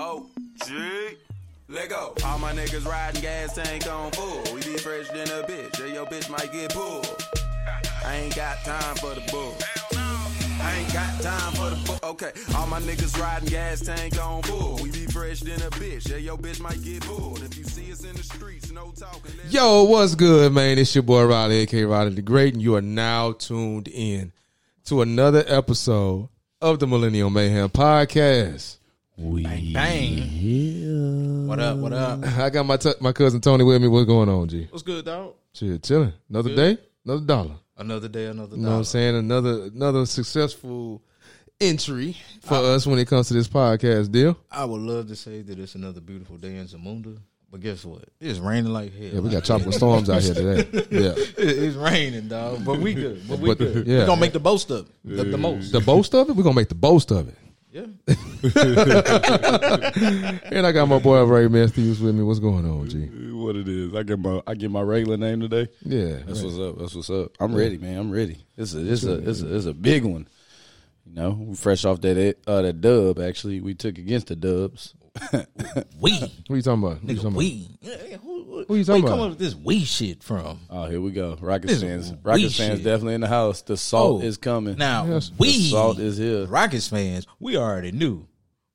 Oh, G. Let go. All my niggas riding gas tank on full. We be fresh than a bitch. Yeah, your bitch might get pulled. I ain't got time for the bull. I ain't got time for the bull. Okay, all my niggas riding gas tank on full. We be fresh than a bitch. Yeah, your bitch might get pulled. If you see us in the streets, no talking. Yo, what's good, man? It's your boy Riley, aka Riley the Great, and you are now tuned in to another episode of the Millennial Mayhem Podcast. Bang. bang! What up? What up? I got my t- my cousin Tony with me. What's going on, G? What's good, dog? Shit, chilling. Another day, another dollar. Another day, another dollar. You know what I'm saying? Another another successful entry for us when it comes to this podcast deal. I would love to say that it's another beautiful day in Zamunda, but guess what? It's raining like hell. Yeah, we got tropical storms out here today. Yeah, it's raining, dog. But we good. But we But, good. yeah. We gonna make the most of it. The, the most. the boast of it. We're gonna make the boast of it. Yeah. And I got my boy Ray Matthews with me. What's going on, G? what it is. I get my I get my regular name today. Yeah, That's what's up. That's what's up. I'm ready, man. I'm ready. It's a it's a it's a, it's a big one. You know, we fresh off that uh, that dub. Actually, we took against the Dubs. We. What you talking about? What you Nigga, talking about? we. Yeah, yeah, who, who, Who you talking where about? come up with this we shit from? Oh, here we go. Rockets This fans. we Rockets fans shit. definitely in the house. The salt Oh, is coming. Now, Yes. we. the salt is here. Rockets fans, we already knew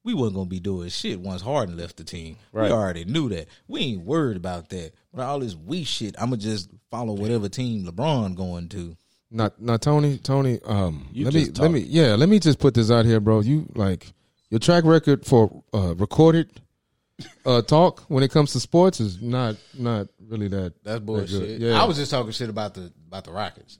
we wasn't gonna be doing shit once Harden left the team. Right. We already knew that. We ain't worried about that. But all this we shit, I'ma just follow whatever team LeBron going to. Not, not Tony. Tony. Um, You let me, just let me, yeah, let me just put this out here, bro. You like your track record for uh, recorded uh, talk when it comes to sports is not, not really that. That's that bullshit. Yeah, I was just talking shit about the about the Rockets.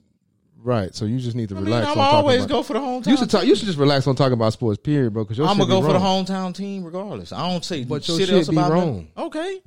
right. So you just need to I mean, relax. I'm always go for the hometown. You should talk. You should just relax on talking about sports, period, bro. Because I'm gonna go for the hometown team regardless. I don't say But shit shit else about them. Okay.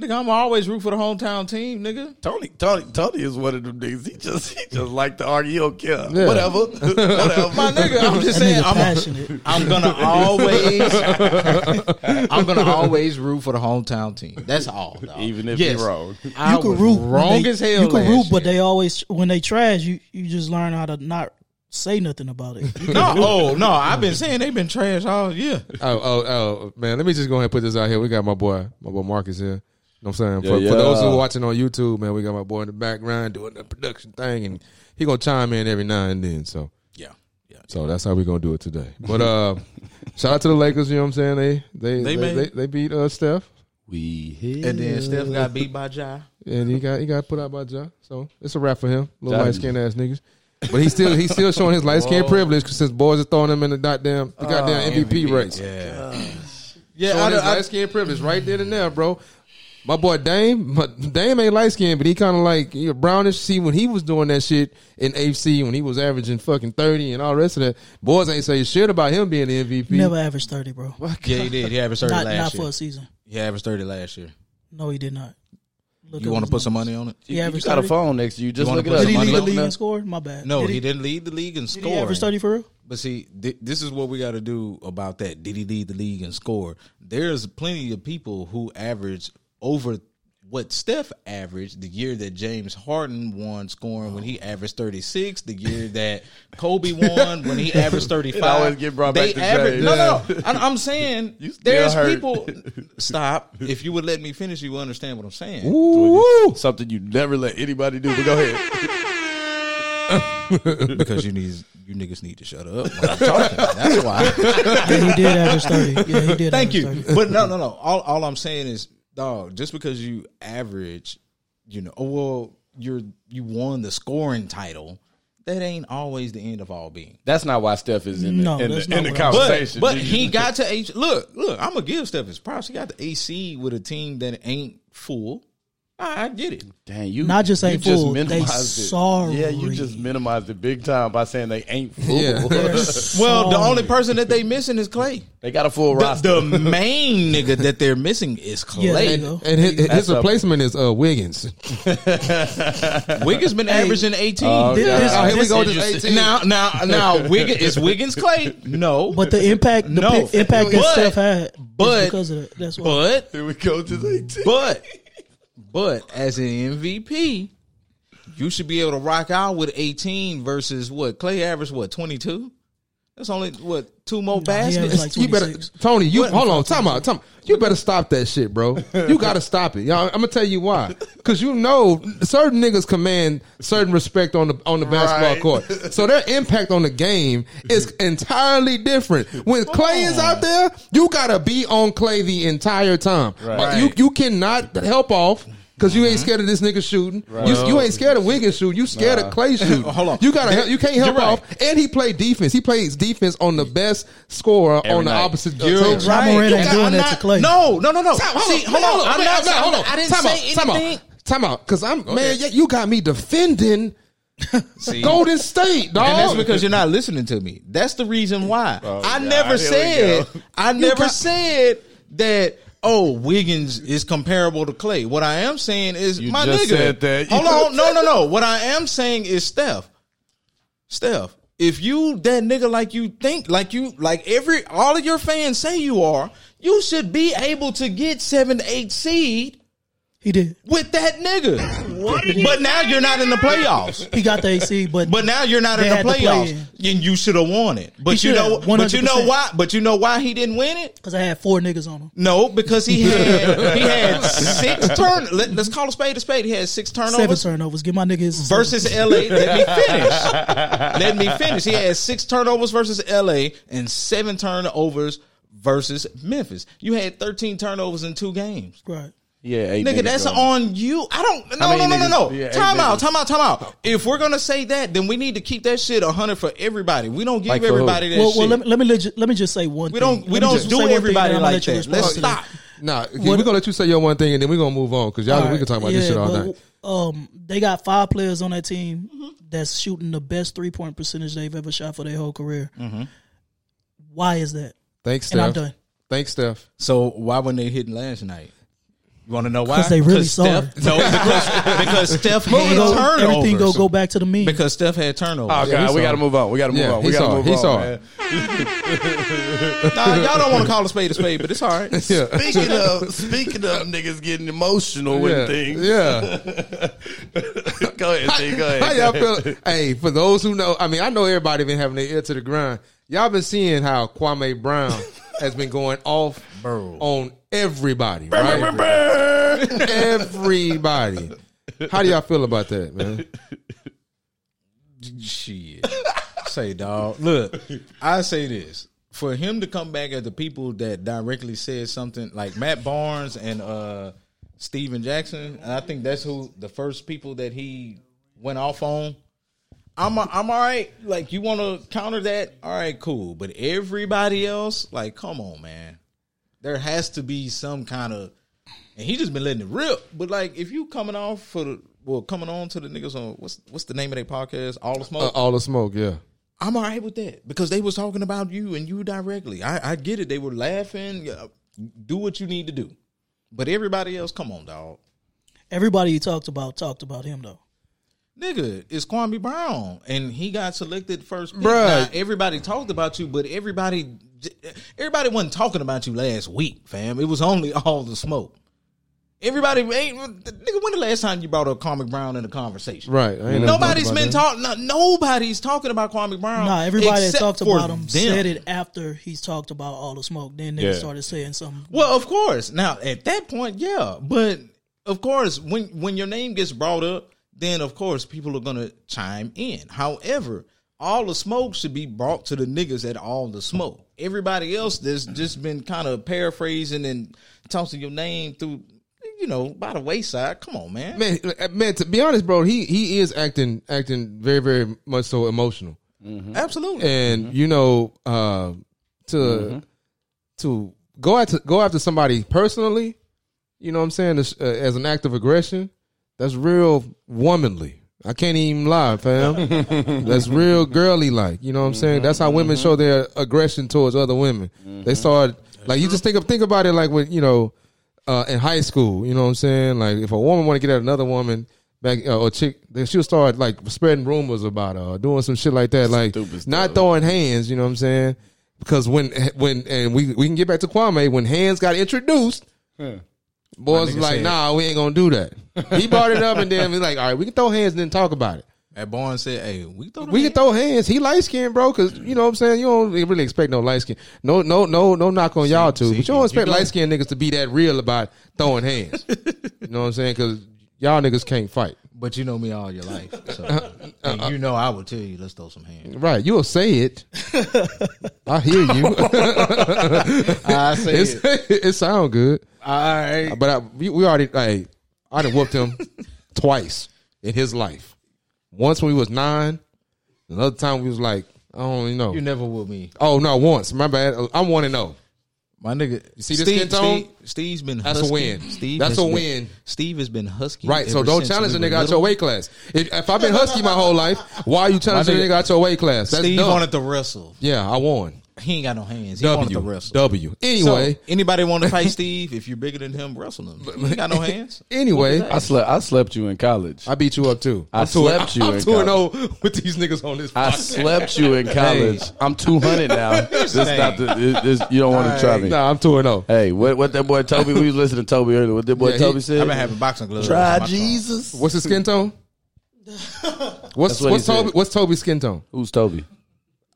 Nigga, I'm always root for the hometown team, nigga. Tony, Tony, Tony is one of them niggas. He just he just like the argue. He don't care. Yeah. Whatever. Whatever. My nigga, I'm just saying I'm, passionate. I'm gonna always I'm gonna always root for the hometown team. That's all. dog. Even if Yes. you're wrong. I you can was root wrong they- as hell. You can last root, but year. they always when they trash you. You just learn how to not say nothing about it. no, oh no, I've been saying they've been trash all year. Oh, oh, oh, man. Let me just go ahead and put this out here. We got my boy, my boy Marcus here. You know what I'm saying? For, Yeah, for those who are watching on YouTube, man, we got my boy in the background doing the production thing, and he gonna chime in every now and then. So, Yeah, yeah. so that's how we're gonna do it today. But uh, shout out to the Lakers. You know what I'm saying? They they They they they, they beat uh, Steph, We here. And then Steph got beat by Ja. and he got he got put out by Ja. So it's a wrap for him. Little Ja- light skinned ass niggas. But he's still he's still showing his light skin privilege because since boys are throwing him in the goddamn the goddamn MVP, race. Yeah, Showing yeah. his I, I, light skin privilege right there and there, bro. My boy Dame, but Dame ain't light skinned, but he kind of like he brownish. See, when he was doing that shit in AFC, when he was averaging fucking thirty and all the rest of that, boys ain't say shit about him being the MVP. Never averaged thirty, bro. yeah, he did. He averaged thirty Not last not year. Not for a season. He averaged thirty last year. No, he did not. Look You want to his put some money on it? He You averaged got a phone next to you. Just wanna look it put up. Did he lead the league that? in score? My bad. No, did he, he, didn't lead the league in Did he scoring. average thirty for real? But see, th- this is what we got to do about that. Did he lead the league in score? There's plenty of people who average over what Steph averaged the year that James Harden won scoring when he averaged 36, the year that Kobe won when he averaged 35. always get brought They back to average- James. No, no, no. I'm, I'm saying there's hurt. people. Stop. If you would let me finish, you would understand what I'm saying. Ooh, Something you never let anybody do. But go ahead. Because you need you niggas need to shut up when I'm talking. That's why. Yeah, he did average thirty. Yeah, he did. Thank you. 30. But no, no, no. All all I'm saying is, dog, just because you average, you know, oh well, you're you won the scoring title, that ain't always the end of all being. That's not why Steph is in the, No, in that's the, in the what I'm But conversation. but You- he got to H. Look, look. I'm gonna give Steph his props. He got the AC with a team that ain't full. I, I get it. Dang, you Not just ain't you full, they it. sorry. Yeah, you just minimized it big time by saying they ain't full. Yeah. Well, the only person that they missing is Clay. they got a full The, roster. the main nigga that they're missing is Clay. you and, and his, his That's a- replacement is uh, Wiggins. Wiggins been averaging 18. Oh, This- this- Oh, here we go. This 18. Now, now, now, Wiggins is Wiggins Clay? No, But the impact, the No. pi- impact that But- Steph had, but- is because of that. That's why. but Here we go to the 18. but but as an MVP, you should be able to rock out with 18 versus what Clay averaged what 22. That's only what two more baskets. has like you better Tony. You What? hold on. Time out. Time. You better stop that shit, bro. You got to stop it. Y'all, I'm gonna tell you why. Because you know certain niggas command certain respect on the on the basketball Right. court, so their impact on the game is entirely different. When Clay is out there, you gotta be on Clay the entire time. But You you cannot help off. Cause you ain't mm-hmm. scared of this nigga shooting. You, you ain't scared of Wiggins shooting. You scared of Clay shooting. Hold on. You gotta help, you can't help right. off. And he played defense. He plays defense on the best scorer on the opposite. You're team. right. Ja Morant ain't doing I'm that to Clay. No, no, no, no. Time- See, hold on. I'm not, man, hold on. I didn't Time say out, time anything. out. Time out. Because I'm man, yeah, you got me defending Golden State, dog. And that's because you're not listening to me. That's the reason why. Oh, I God, never here we said. I never said that oh Wiggins is comparable to Clay. What I am saying is You my nigga. said that. Hold on. No, no, no. What I am saying is Steph. Steph, if you that nigga like you think, like you like every all of your fans say you are, you should be able to get seven eight seed He did. with that nigga. But now you're not in the playoffs. He got the AC, but But now you're not in the had play playoffs. in. And you should have won it. But you should know have, but you know why but you know why he didn't win it? because I had four niggas on him. No, because he had he had six turn let, us call a spade a spade. He had six turnovers, Seven turnovers turnovers. Give my niggas versus LA. Let me finish. Let me finish. He had six turnovers versus LA and seven turnovers versus Memphis. You had 13 turnovers in two games. Right. Yeah, eight Nigga, that's on. on you. I don't. No, How no, many no, no, no. niggas- yeah, eight time out. Time out. Time out. If we're gonna say that, then we need to keep that shit hundred for everybody. We don't give Like everybody that Well, shit. well, let me let me, let, let me just say one. we thing. don't. We Let don't do say thing, everybody then I'm gonna like let that. Let's stop. Nah, What- we're gonna let you say your one thing and then we're gonna move on because y'all All we can talk about right, this shit all but, night. Um, they got five players on that team that's shooting the best three point percentage they've ever shot for their whole career. Why is that? Thanks, And I'm done. Thanks, Steph. So why weere they hitting last night? You want to know why? Because they really Steph, no, because, because Steph had Everything go, turnovers. everything go go back to the mean. because Steph had turnovers. Oh god, he we got to move on. We got to move Yeah, on. he We got saw to it. move He on. saw man. Nah, y'all don't want to call a spade a spade, but it's all right. Yeah. Speaking of speaking of niggas getting emotional with things, Yeah. go ahead, T, go ahead. How y'all feel? hey, for those who know, I mean, I know everybody been having their ear to the ground. Y'all been seeing how Kwame Brown has been going off on everybody, right? everybody. How do y'all feel about that, man? Shit. say, dog. Look, I say this. For him to come back at the people that directly said something like Matt Barnes and uh Stephen Jackson, and I think that's who the first people that he went off on. I'm i I'm all right. Like you want to counter that? All right, cool. But everybody else, like, come on, man. There has to be some kind of, and he just been letting it rip. But like, if you coming off for the well, coming on to the niggas on what's what's the name of their podcast? All the smoke. Uh, all the smoke, yeah. I'm all right with that because they was talking about you and you directly. I, I get it. They were laughing. Yeah, Do what you need to do. But everybody else, come on, dog. Everybody he talked about talked about him though. Nigga, it's Kwame Brown, and he got selected first. Pick. Bruh. Now, everybody talked about you, but everybody, everybody wasn't talking about you last week, fam. It was only all the smoke. Everybody, ain't, nigga, when the last time you brought up Kwame Brown in a conversation? Right. I ain't never Nobody's been talking. No, nobody's talking about Kwame Brown. Nah, everybody that talked about him them. said it after he's talked about all the smoke. Then they Yeah. started saying something. Well, of course. Now at that point, yeah, but of course, when when your name gets brought up, then of course people are gonna chime in. However, all the smoke should be brought to the niggas at all the smoke. Everybody else that's just been kind of paraphrasing and tossing your name through, you know, by the wayside. Come on, man. Man, uh, man, to be honest, bro, he he is acting acting very very much so emotional. Absolutely. and you know uh, to to go after go after somebody personally you know what i'm saying as, uh, as an act of aggression that's real womanly. I can't even lie fam. That's real girly like you know what i'm saying? That's how women show their aggression towards other women. They start like you just think of think about it like when you know uh, in high school you know what i'm saying? Like if a woman want to get at another woman back uh, or chick then she'll start like spreading rumors about her or doing some shit like that like Stupid not stuff. throwing hands you know what i'm saying? Because when when and we we can get back to Kwame when hands got introduced boys was like said- nah we ain't gonna do that he brought it up and then we like all right we can throw hands and then talk about it At Barnes said, "Hey, we throw We can throw hands. He light skinned, bro, because you know what I'm saying. You don't really expect no light skin. No, no, no, no knock on y'all too. see, but you don't expect light skinned niggas to be that real about throwing hands. you know what I'm saying? Because y'all niggas can't fight. But you know me all your life, so Uh, and you know I would tell you, let's throw some hands. Right? You'll say it. I hear you. I say It's, it sound good, right. but I, we, we already. Like, I done whooped him twice in his life. Once when we was nine. Another time we was like, I don't even know. You never will me, Oh no, once. My bad. I'm one and zero. my nigga. You see this skin tone? Steve, Steve's been That's a win. Steve, That's has a been- win. Steve has been husky, Right. So don't challenge a nigga out your weight class. If, if I've been husky my whole life, why are you challenging a nigga- nigga out your weight class? That's Steve dumb. wanted to wrestle. yeah, I won. He ain't got no hands. He wanted to W. wrestle. W. Anyway. So, anybody want to fight Steve? If you're bigger than him, wrestle him. He ain't got no hands. Anyway, I slept. I slept you in college. I beat you up too. I I'm two- slept you I'm in two and zero oh with these niggas on this. I podcast. slept you in college. I'm 200 now. This not the, this, this- you don't want to try me. Nah, I'm two and oh. zero. Hey, what what that boy Toby? We was listening to Toby earlier. What that boy Yeah, he- Toby said? I've been having boxing gloves. Try on my car. Jesus. What's his skin tone? What's what what's. Toby? What's Toby's skin tone? Who's Toby?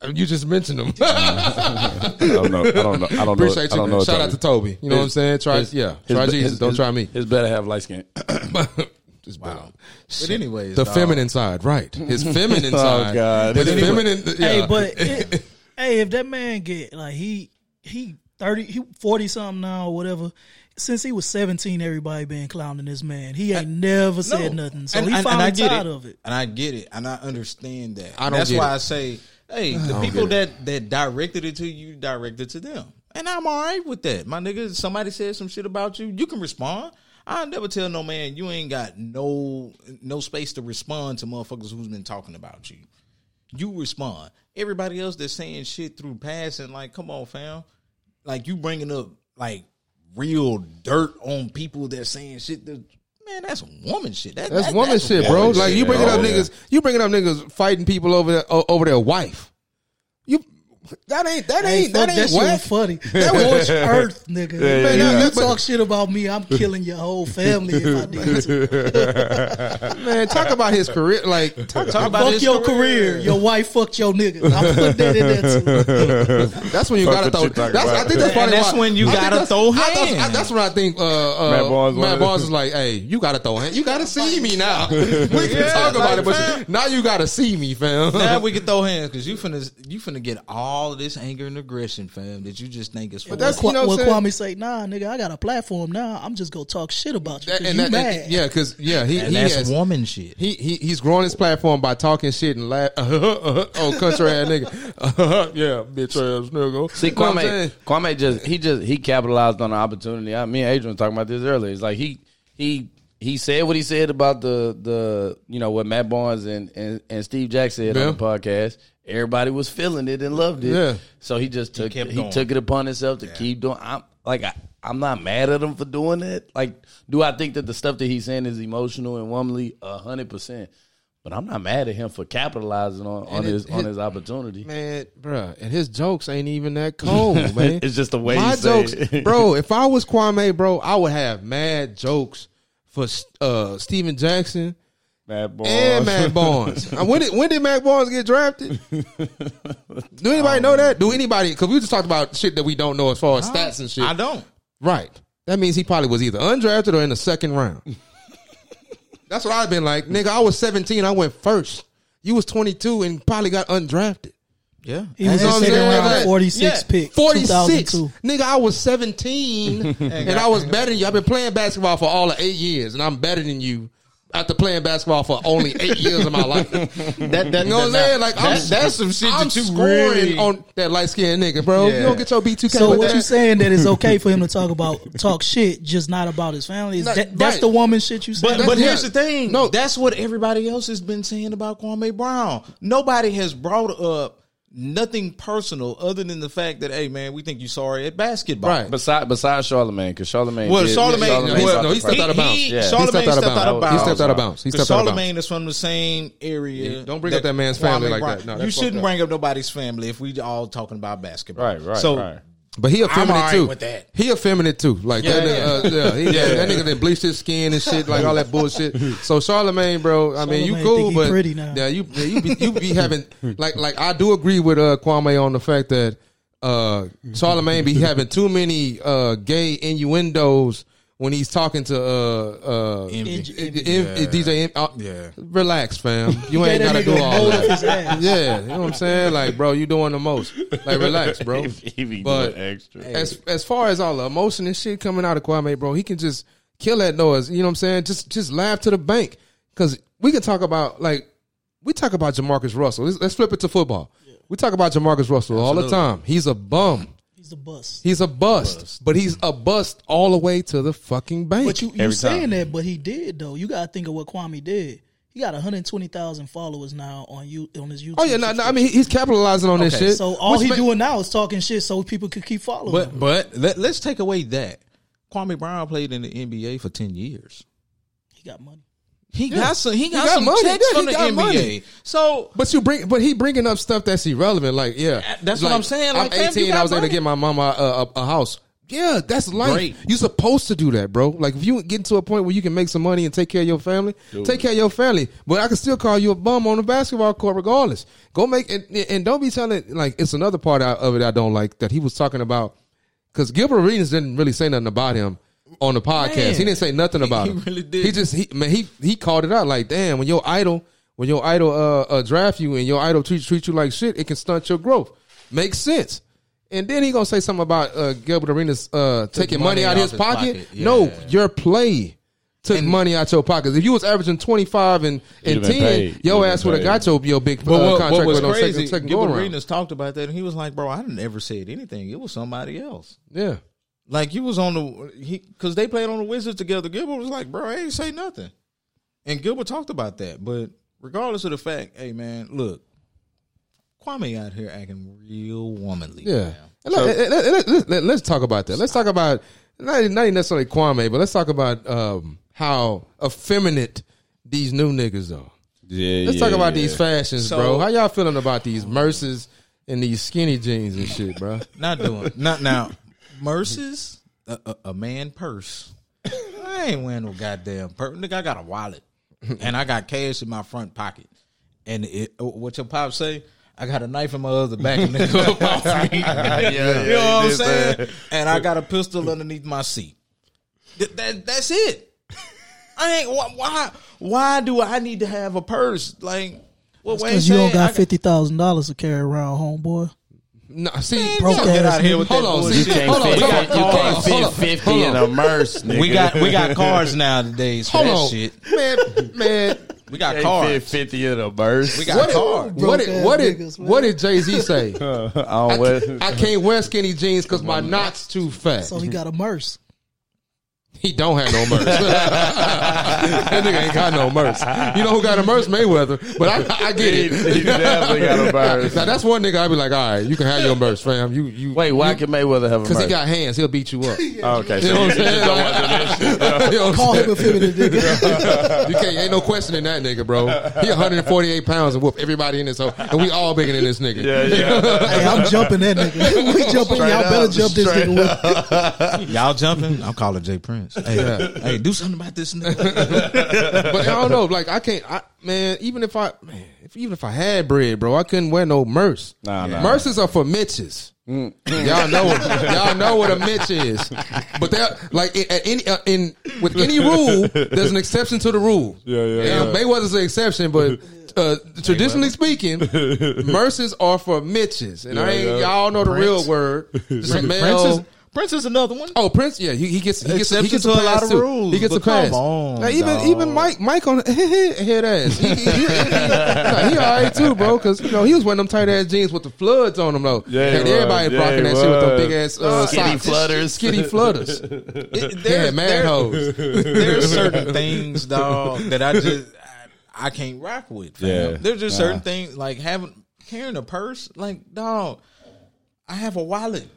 You just mentioned them. I don't know. I don't know. I don't know. Appreciate I don't know. Shout out to Toby. You know what I'm saying? Try His- yeah. his- Try his- Jesus. Don't try me. His better to have light skin. Just Wow. But anyways, The dog, feminine side, right? His feminine Oh, side. God. His But anyway- feminine. Hey, but it, hey, if that man get like he he thirty, he forty something now or whatever. Since he was seventeen, everybody been clowning this man. He ain't never said No. nothing, so And- he and- and finally I get tired it. of it. and I get it, and I understand that. I don't That's get why it. I say, hey, the oh, people that that directed it to you, directed to them, and I'm all right with that. My nigga, somebody said some shit about you, you can respond. I never tell no man you ain't got no no space to respond to motherfuckers who's been talking about you. You respond. Everybody else that's saying shit through passing, like, come on, fam. Like you bringing up like real dirt on people that saying shit that man, that's woman shit. That, That's that- woman that's shit, bro. woman Like shit, you bringing up niggas, you bringing up niggas fighting people over their, over their wife. You that ain't that ain't fuck that that ain't shit what? funny. That was Earth, nigga. Man, yeah. you talk shit about me, I'm killing your whole family if I need to. Man, talk about his career. Like talk, Talk about Fuck his your career. Your wife fucked your nigga. I'm putting that in there too. that's when you Fuck gotta throw. That's, I think that's And that's why- when you I gotta that's- throw I I- hands. That's when I think uh, uh, Matt Barnes Matt Barnes is like, "Hey, you gotta throw hands. You gotta see me now. we can talk about it, but now you gotta see me, fam. now we can throw hands because you finna you finna get all of this anger and aggression, fam, that you just think is funny. that's- you know what when I'm Kwame say, "Nah, nigga, I got a platform now. I'm just gonna talk shit about you That- because and you that- mad." and- yeah, because yeah, he and he that's has, woman shit. He, he he's growing his platform by talking shit and laugh. Uh, uh, uh, oh, country ass nigga. yeah, bitch ass nigga. See, You know Kwame. Kwame just he just he capitalized on the opportunity. I, me and Adrian were talking about this earlier. It's like he he he said what he said about the the you know what Matt Barnes and and, and Steve Jack said Yeah. on the podcast. Everybody was feeling it and loved it. Yeah. So he just took kept he, took it upon himself to keep doing. I'm like I, I'm not mad at him for doing that. Like, do I think that the stuff that he's saying is emotional and womanly? A hundred percent. But I'm not mad at him for capitalizing on, on it- his on his opportunity. Man, bro, and his jokes ain't even that cold, man. It's just the way my he say jokes, it. bro. If I was Kwame, bro, I would have mad jokes for uh Stephen Jackson Matt Barnes. and Matt Barnes. Uh, when did when did Matt Barnes get drafted? Do anybody know that? Do anybody? Because we just talked about shit that we don't know as far as stats and shit. I don't. Right. That means he probably was either undrafted or in the second round. That's what I've been like. Nigga, I was 17. I went first. You was 22 and probably got undrafted. Yeah, He was You a know what I'm second round, 46 yeah, pick, 46. Nigga, I was 17 and I was better than you. I've been playing basketball for all of eight years and I'm better than you after playing basketball for only eight years of my life. that, that, You know what I'm saying? Like, that- I'm, that's some shit I'm that you scoring really on that light skinned nigga, bro. Yeah. You don't get your B2K. So with what that. you saying that it's okay for him to talk about talk shit, just not about his family? Is Nah, that, that's right. the woman shit you saying? But, but yeah. here's the thing. No. No, that's what everybody else has been saying about Kwame Brown. Nobody has brought up nothing personal other than the fact that, hey man, we think you sorry at basketball. Right. Besides, besides Charlemagne, because Charlemagne. Well, did, Charlemagne, Charlemagne well, no, he stepped out of bounds. he- Yeah. He stepped out of out of bounds. He stepped out of bounds. He Because stepped out of Charlemagne is from the same area. Don't bring up that man's Kwame family like Brown- that. No, you shouldn't bring up nobody's family if we all talking about basketball. Right, right, So right. But he effeminate alright too. with that. He effeminate too. Like that Yeah, nigga, uh, yeah, he, that nigga that bleached his skin and shit, like all that bullshit. So Charlemagne, bro, I mean, you cool, but pretty now. yeah, you yeah, you be, you be having like like I do agree with uh Kwame on the fact that uh Charlemagne be having too many uh gay innuendos when he's talking to uh uh Envy. in- in- DJ. Em- uh, Yeah. relax, fam. You ain't gotta do all that. of his ass. Yeah, you know what I'm saying? Like, bro, you doing the most. Like, relax, bro. he be But extra. as as far as all the emotion and shit coming out of Kwame, bro, he can just kill that noise. You know what I'm saying? Just just laugh to the bank because we can talk about like we talk about JaMarcus Russell. Let's, let's flip it to football. We talk about JaMarcus Russell all the time. He's a bum. He's a bust. He's a bust, but he's a bust all the way to the fucking bank. But you you Every saying time. that, but he did though. You gotta think of what Kwame did. He got 120,000 followers now on you on his YouTube. oh yeah, no, no, I mean he's capitalizing on this shit. so all which he ma- doing now is talking shit so people could keep following. But him. but let, let's take away that Kwame Brown played in the NBA for ten years. he got money. He got some. He got, got some money. checks Yeah, from he the got NBA. money. So But you bring, but he bringing up stuff that's irrelevant. Like, yeah, That's what I'm saying. Like, I'm fam, 18. I was able to get my mama a, a, a house. Yeah, that's life. Great. You supposed to do that, bro. Like, if you get to a point where you can make some money and take care of your family, take care of your family. But I can still call you a bum on the basketball court, regardless. Go make and, and don't be telling like it's another part of it I don't like that he was talking about because Gilbert Arenas didn't really say nothing about him on the podcast. Man. he didn't say nothing about it. he really did. He just he man he he called it out like damn when your idol when your idol uh, uh draft you and your idol treat treat you like shit it can stunt your growth. Makes sense. And then he gonna say something about uh, Gilbert Arenas uh, taking money, money out of out his his pocket. pocket. No, your play took money out your pockets. If you was averaging twenty five and, and You'd have been ten, paid. your You'd ass been would have got your your big uh, But what, contract what was with no crazy, second, second go Gilbert around. Arenas talked about that, and he was like, "Bro, I never said anything. It was somebody else. Yeah, Like you was on the he because they played on the Wizards together. Gilbert was like, "Bro, I ain't say nothing," and Gilbert talked about that. But regardless of the fact, hey man, look, Kwame out here acting real womanly. yeah. man. And let, let, us talk about that. Let's talk about not, not necessarily Kwame, but let's talk about um, how effeminate these new niggas are. Yeah, Let's yeah, talk about yeah. these fashions, So- bro. How y'all feeling about these Murses and these skinny jeans and shit, bro? Not doing not now. Murses a, a, a man purse. I ain't wearing no goddamn purse. Nigga, I got a wallet and I got cash in my front pocket. And it, uh, what your pop say? I got a knife in my other back and nigga up off me. yeah, you know what I'm saying? say- And I got a pistol underneath my seat. Th- that, that's it. I ain't why, why why do I need to have a purse? Like what Because you don't said, I got fifty thousand dollars to carry around, homeboy. No, see, Broke Broke get ass out here with Hold that on, bullshit. see, You can't Hold fit, hold on, you can't hold fit hold 50 hold in a murse, nigga. We got we got cars nowadays for Hold that on, shit. man, man. We got Can't fit 50 in a burst. We got What cars. did, what did what did niggas, what did Jay Z say? I I, I can't wear skinny jeans because my knots too fat. So he got a murse. He don't have no merch. that nigga ain't got no merch. You know who got a merch? Mayweather. But I, I get he, it. he definitely got a burst. Now that's one nigga I'd be like, all right, you can have your merch, fam. You you Wait, why can Mayweather have a because he got hands, he'll beat you up. You Oh, okay, so know what I'm you saying? don't want to do know Call saying? him a feminine nigga. You can't, ain't no questioning that nigga, bro. He 148 pounds and whoop everybody in this hole, and we all bigger than this nigga. Yeah, yeah. hey, I'm jumping that nigga. we jumping. Y'all better jump this nigga. Y'all jumping? I'm calling J. Prince. Hey, hey, do something about this nigga. but I don't know. Like I can't, I, man. Even if I, man, if even if I had bread, bro, I couldn't wear no murse. Nah, nah. Murses are for Mitches. y'all know, y'all know what a Mitch is. But they're like in, at any uh, in with any rule, there's an exception to the rule. Yeah, yeah. yeah. Mayweather's an exception, but. Uh, traditionally speaking, murses are for Mitches, and I ain't y'all know the real word. Smell. Prince is, Prince is another one. Oh, Prince, yeah, he, he gets he gets he gets to a a pass lot of too. rules, He gets a but come pass. on, Now, even dog. even Mike Mike on head ass, he, he, he, he, nah, he all right too, bro. Because you know he was wearing them tight ass jeans with the floods on them though. Yeah, he Had was. everybody Yeah, rocking that shit with them big ass uh, Skinny socks. flutters. Skitty flutters. It- Yeah, mad there- hoes. There's certain things, dog, that I just I, I can't rock with. Fam. Yeah. There's just certain things like having carrying a purse. Like, dog, I have a wallet.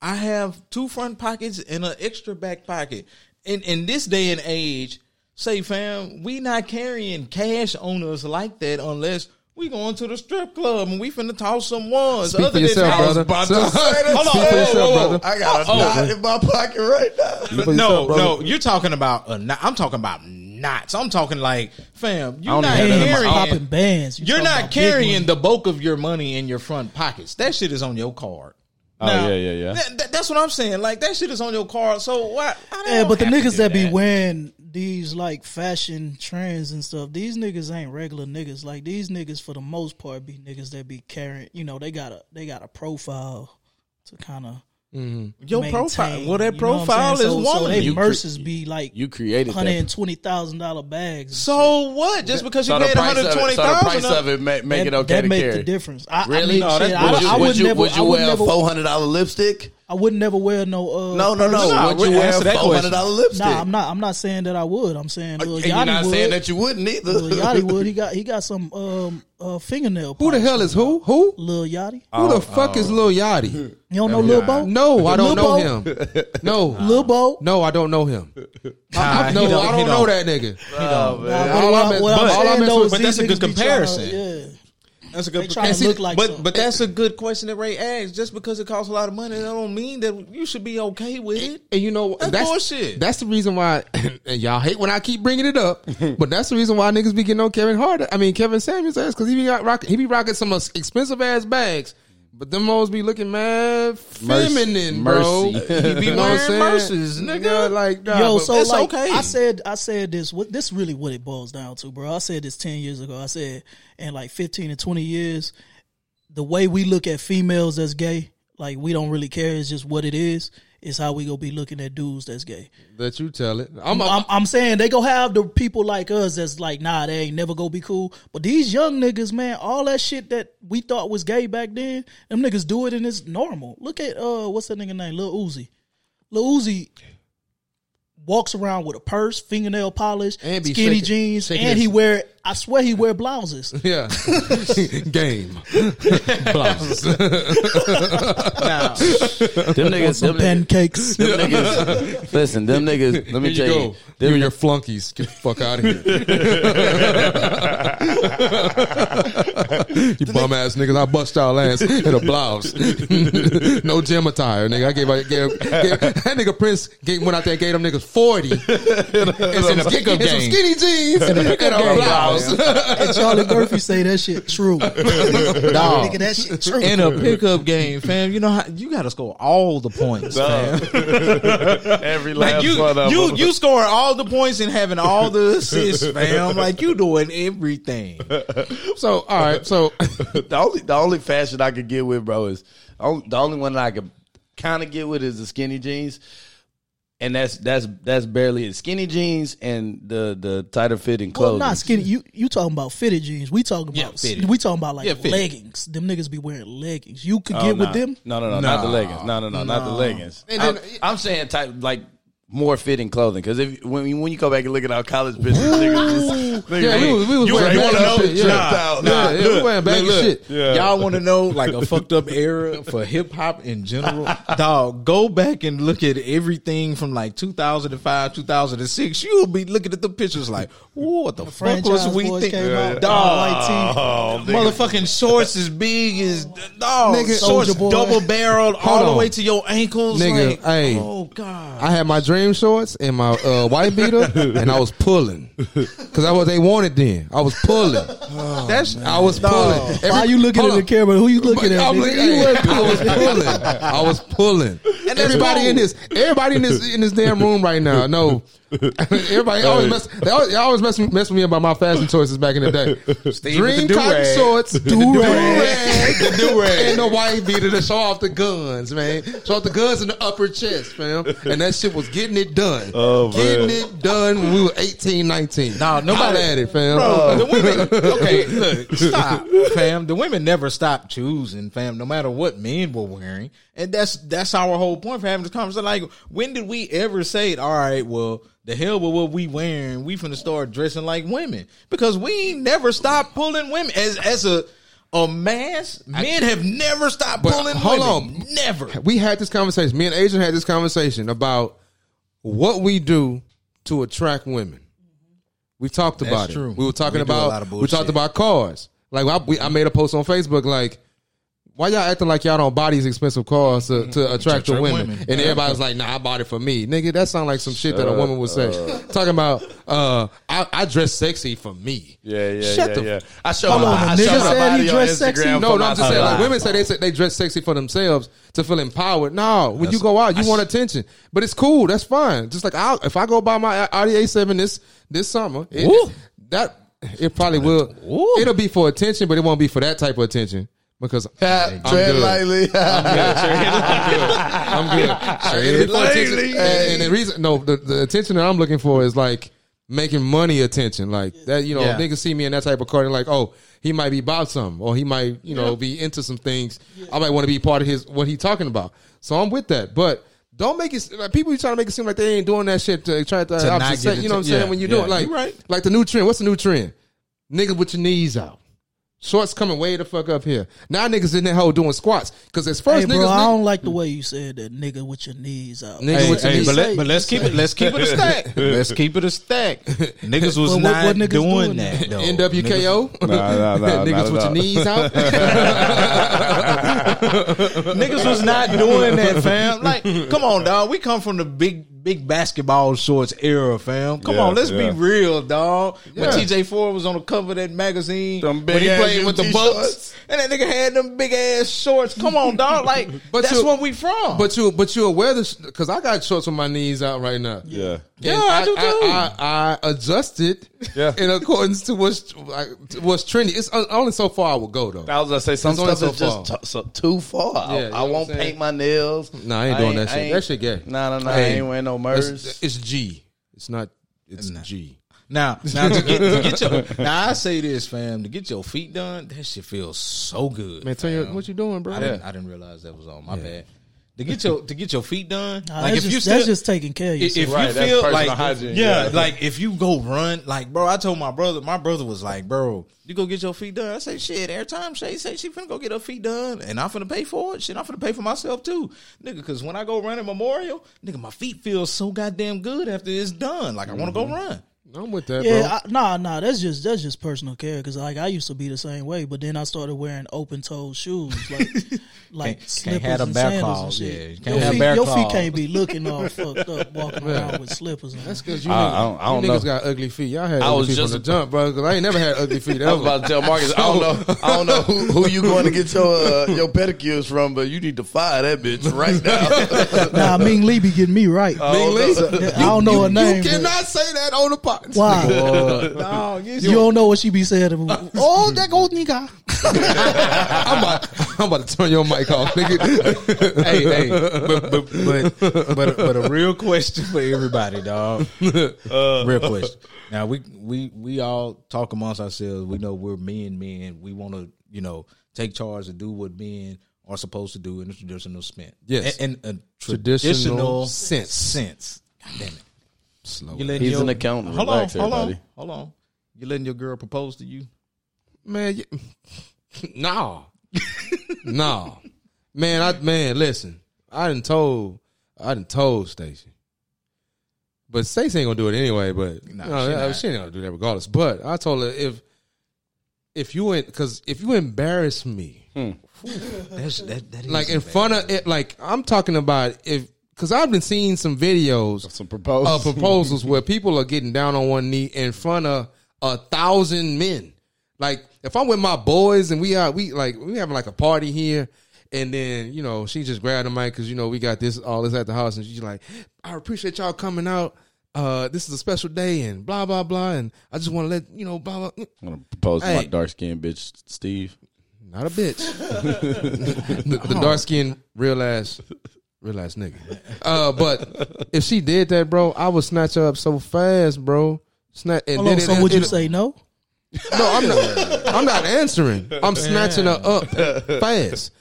I have two front pockets and an extra back pocket. In in this day and age, say, fam, we not carrying cash on us like that unless We going to the strip club and we finna toss some ones. Speak Other for than yourself, that- brother. about So- to say that. Hold on, whoa, for whoa, yourself, whoa. brother. I got a Oh. knot in my pocket right now. no, yourself, no, you're talking about a knot. I'm talking about knots. I'm talking like, fam, you're don't not even have that in my Damn, popping carrying. bands. You You're not carrying the bulk of your money in your front pockets. That shit is on your card. Oh, yeah, yeah, yeah. that- that- that's what I'm saying. Like that shit is on your card. So what? Yeah, but the niggas do that be wearing these like fashion trends and stuff, these niggas ain't regular niggas. Like these niggas, for the most part, be niggas that be carrying. You know, they got a they got a profile to kind of Mm-hmm. your profile. Well, that You know what I'm profile is saying? so, so they You cre- be like You created hundred that. and twenty thousand dollar bags. So what? Just because you So the paid price one of it, so the price of it make, make that, it okay that to make carry. the difference. I, Really? I mean, No, shit, that's I, I, bullshit. would would you, never. would you I would wear never. a four hundred dollar lipstick? I wouldn't never wear no. Uh, No, no, no. purse. Nah, would you we- wear answer that four hundred dollar lipstick? Nah, I'm not. I'm not saying that I would. I'm saying Lil and Yachty you're not would. saying that you wouldn't either. Lil Yachty would. He got he got some um uh fingernail. Who the hell is who? Who? Lil Yachty? Who the fuck is Lil Yachty? You don't know Lil Boat? No, I don't know him. No, Lil Boat? no, I don't know him. Nah, No, don't- I he don't know that nigga. Nah, but All I I- meant- I'm but- all I saying meant though was- but that's a good niggas be comparison. Yeah. That's a They good. trying to see, look like but something. but that's a good question that Ray asked. Just because it costs a lot of money, that don't mean that you should be okay with it. And you know That's that's bullshit. That's the reason why, and y'all hate when I keep bringing it up, but that's the reason why niggas be getting on Kevin Hart. I mean Kevin Samuels ass because he be got rocking, he be rocking some expensive ass bags, but them always be looking mad feminine, bro. Mercy. He be You know what wearing saying? murses, nigga. like nah, Yo, so it's like okay. I said, I said this. What this really what it boils down to, bro. I said this ten years ago. I said in like fifteen to twenty years, the way we look at females as gay, like we don't really care. It's just what it is. Is how we gonna be looking at dudes that's gay. let you tell it. I'm, I'm, I'm saying they go have the people like us that's like, nah, they ain't never gonna be cool. But these young niggas, man, all that shit that we thought was gay back then, them niggas do it and it's normal. Look at uh, what's that nigga name? Lil Uzi. Lil Uzi walks around with a purse, fingernail polish, And skinny shaking- jeans, shaking and he wear. I swear he wear blouses. yeah, game. Blouses. Now, Them niggas, Some them, pancakes. them niggas. Listen, them niggas. Let me Here tell you you. go. Them You and your flunkies. Get the fuck out of here. you bum ass niggas. I bust y'all ass in a blouse. no gym attire, nigga. I gave, I gave, gave that nigga Prince gave, went out there and gave them niggas 40. and some, a pickup and some skinny jeans and a, game. blouse. And Charlie Murphy say that shit true. dog. Nigga, that shit true. in a pickup game, fam, you know how you got to score all the points, fam. Every Like last you, one of you, them. you scoring all the points and having all the assists, fam. Like you doing everything. So, all right. So, the only the only fashion I could get with, bro, is the only one that I could kind of get with is the skinny jeans, and that's that's that's barely it. Skinny jeans and the the tighter fitting Well, clothes. not skinny. You you talking about fitted jeans? We talking Yeah, about fitted. we talking about like Yeah, leggings. Them niggas be wearing leggings. You could Oh, get nah. with them. No, no, no, not the leggings. No, no, no, not the leggings. And I'm, I'm saying type like more fitting clothing because if when you- when you go back and look at our college pictures, niggas, niggas yeah, we, was- we was You wearing wanna baggy know? shit. Yeah, Nah, yeah, yeah, we wearing baggy Look, shit. Y'all want to know like a fucked up era for hip hop in general? Dog, go back and look at everything from like 2005, 2006. You'll be looking at the pictures like, what the fuck was Franchise we thinking? came Dog, Oh, motherfucking shorts as big as dog, Nigga. shorts double barreled all Hold the way to your ankles. Nigga, like, hey. oh god. I had my dream shorts and my uh, white beater, and I was pulling because I was they wanted then. I was pulling. That's I was pulling. Every- Why you looking at the camera? Who you looking at? I'm nigga? You hey, wasn't I was pulling. I was pulling. that's everybody in this, everybody in this in this damn room right now. No, everybody always mess. They always, they always mess, mess with me about my fashion choices back in the day. Steve Dream cotton shorts, do the do rag, and the white beater to show off the guns, man. Show off the guns in the upper chest, fam. And that shit was getting it done. Oh, getting man. it done when we were 18, 19. Nah, nobody- had it, fam. Bro, the women. Okay, look, stop, fam. The women never stop choosing, fam. No matter what men were wearing, and that's that's our whole point for having this conversation. Like, when did we ever say, "All right, well, the hell with what we wearing? We finna start dressing like women"? Because we ain't never stopped pulling women as as a a mass. Men have never stopped But pulling hold women. on. never. we had this conversation. Me and Adrian had this conversation about what we do to attract women. We talked about true. it. We were talking We about we talked about cars. Like I, we, I made a post on Facebook like. Why y'all acting like y'all don't buy these expensive cars to, to attract the women? women. And everybody was like, "Nah, I bought it for me, nigga." That sound like some shit that a woman would say. Talking about, uh, I, I dress sexy for me. Yeah, yeah, Shut yeah, the yeah. I show Hold my, on, I the show nigga my said he body on dressed sexy? Instagram No, for no, my I'm just saying. Like life. women say they say they dress sexy for themselves to feel empowered. No, when you go out, you want attention, but it's cool. That's fine. Just like I'll, if I go buy my Audi A7 this this summer, it, Woo. that it probably will. It'll be for attention, but it won't be for that type of attention because Tread I'm good. lightly. I'm good. It'll be for attention. And, and the reason, no, the, the attention that I'm looking for is like making money attention, like that. You know, Yeah. niggas see me in that type of car, and like, oh, he might be about something, or he might, you know, be into some things. I might want to be part of his what he talking about. So I'm with that, but. Don't make it like people You trying to make it seem like they ain't doing that shit to try to, To not opposite get you know what I'm saying yeah, when you yeah, do it like right. like the new trend what's the new trend niggas with your knees out shorts coming way the fuck up here now niggas in that hole doing squats because as first Hey, bro, niggas I don't like the way you said that nigga with your knees out. Nigga Hey, with your hey, knees but, let, but let's keep it. Let's keep it a stack. Let's keep it a stack. Niggas was Well, what- not what niggas doing, doing that. Though. NWKO. Nah, nah, nah, Niggas not with at your knees out. Niggas was not doing that, fam. Like, come on, dog. We come from the big, big basketball shorts era, fam. Come Yeah, on, let's yeah. be real, dog. When Yeah. TJ Ford was on the cover of that magazine, Them when he big-ass played with the UT Bucks, and that nigga had them big ass shorts. Come on, dog. Like, But that's you- where we from. but you, but you aware this because I got shorts with my knees out right now. Yeah. Yeah, And I do too. I, I, I adjusted Yeah. in accordance to what's like, what's trendy. It's uh, only so far I would go though. I was gonna say some It's only stuff is so just far. t- so, too far. Yeah, I, I won't paint my nails. Nah, I ain't doing that shit. That shit gay. Nah, nah, nah. Hey, I ain't wearing no It's, it's G. It's not. It's G. Now, now to get, to get your now I say this, fam, to get your feet done, that shit feels so good. Man, tell you what you doing, bro. I didn't, I didn't realize that was on. My bad. To get your to get your feet done, Nah, like that's, if just, you still, that's just taking care of if yourself. you Right, that's feel personal like hygiene, yeah, yeah. like if you go run, like bro, I told my brother, my brother was like, bro, you go get your feet done. I say, shit, every time Shay say she finna go get her feet done, and I'm finna pay for it. Shit, I'm finna pay for myself too, nigga. Because when I go run at Memorial, nigga, my feet feel so goddamn good after it's done. Like I want to Mm-hmm. go run. I'm with that, Yeah, bro. I, nah, nah. That's just that's just personal care because like I used to be the same way, but then I started wearing open toed shoes, like like Can't- slippers can't have and sandals claws, and yeah. shit. You can't your have feet, bear your feet can't be looking all fucked up walking around with slippers. And That's because you, I- niggas, I don't- I don't niggas know. got ugly feet. Y'all had I ugly was feet just- from the jump, bro. Because I ain't never had ugly feet I was about to tell Marcus, I don't know, I don't know who, who you going to get your uh, your pedicures from, but you need to fire that bitch right now. nah, Ming Lee be getting me right. Ming Lee? Yeah, I don't know you, her name. You cannot say that on the pot. Why? Dog, you You don't know what she be saying. Oh, that gold nigga. I'm about, I'm about to turn your mic off, nigga. hey, hey, but but but but, but a real question for everybody, dog. Uh. real question. Now we we we all talk amongst ourselves. We know we're men, men. We want to you know take charge and do what men are supposed to do in a traditional sense. Yes. in, in a Traditional traditional sense. Sense. God damn it. Slow. You letting He's your- an accountant. Hold Relax, on, hold on, hold on. You letting your girl propose to you? Man, you, no, no, man. I man, listen. I didn't told, I didn't told Stacy, but Stacy ain't gonna do it anyway. But Nah, no, she uh, she, she ain't gonna do that regardless. But I told her if if you went because if you embarrass me, hmm. That's that. That is like in bad. front of it, like I'm talking about if because I've been seeing some videos Some proposals. of proposals where people are getting down on one knee in front of a thousand men. Like if I'm with my boys and we are we like we having like a party here, and then you know she just grabbed the mic because you know we got this all this at the house, and she's like, I appreciate y'all coming out. Uh, this is a special day and blah blah blah, and I just want to let you know blah blah. I'm gonna propose to Hey. my dark skinned bitch, Steve. Not a bitch. the, the dark skinned real ass real ass nigga. Uh, but if she did that, bro, I would snatch her up so fast, bro. Snatch. And Hold on, then so would it- you say no? No, I'm not. I'm not answering. I'm snatching her up fast.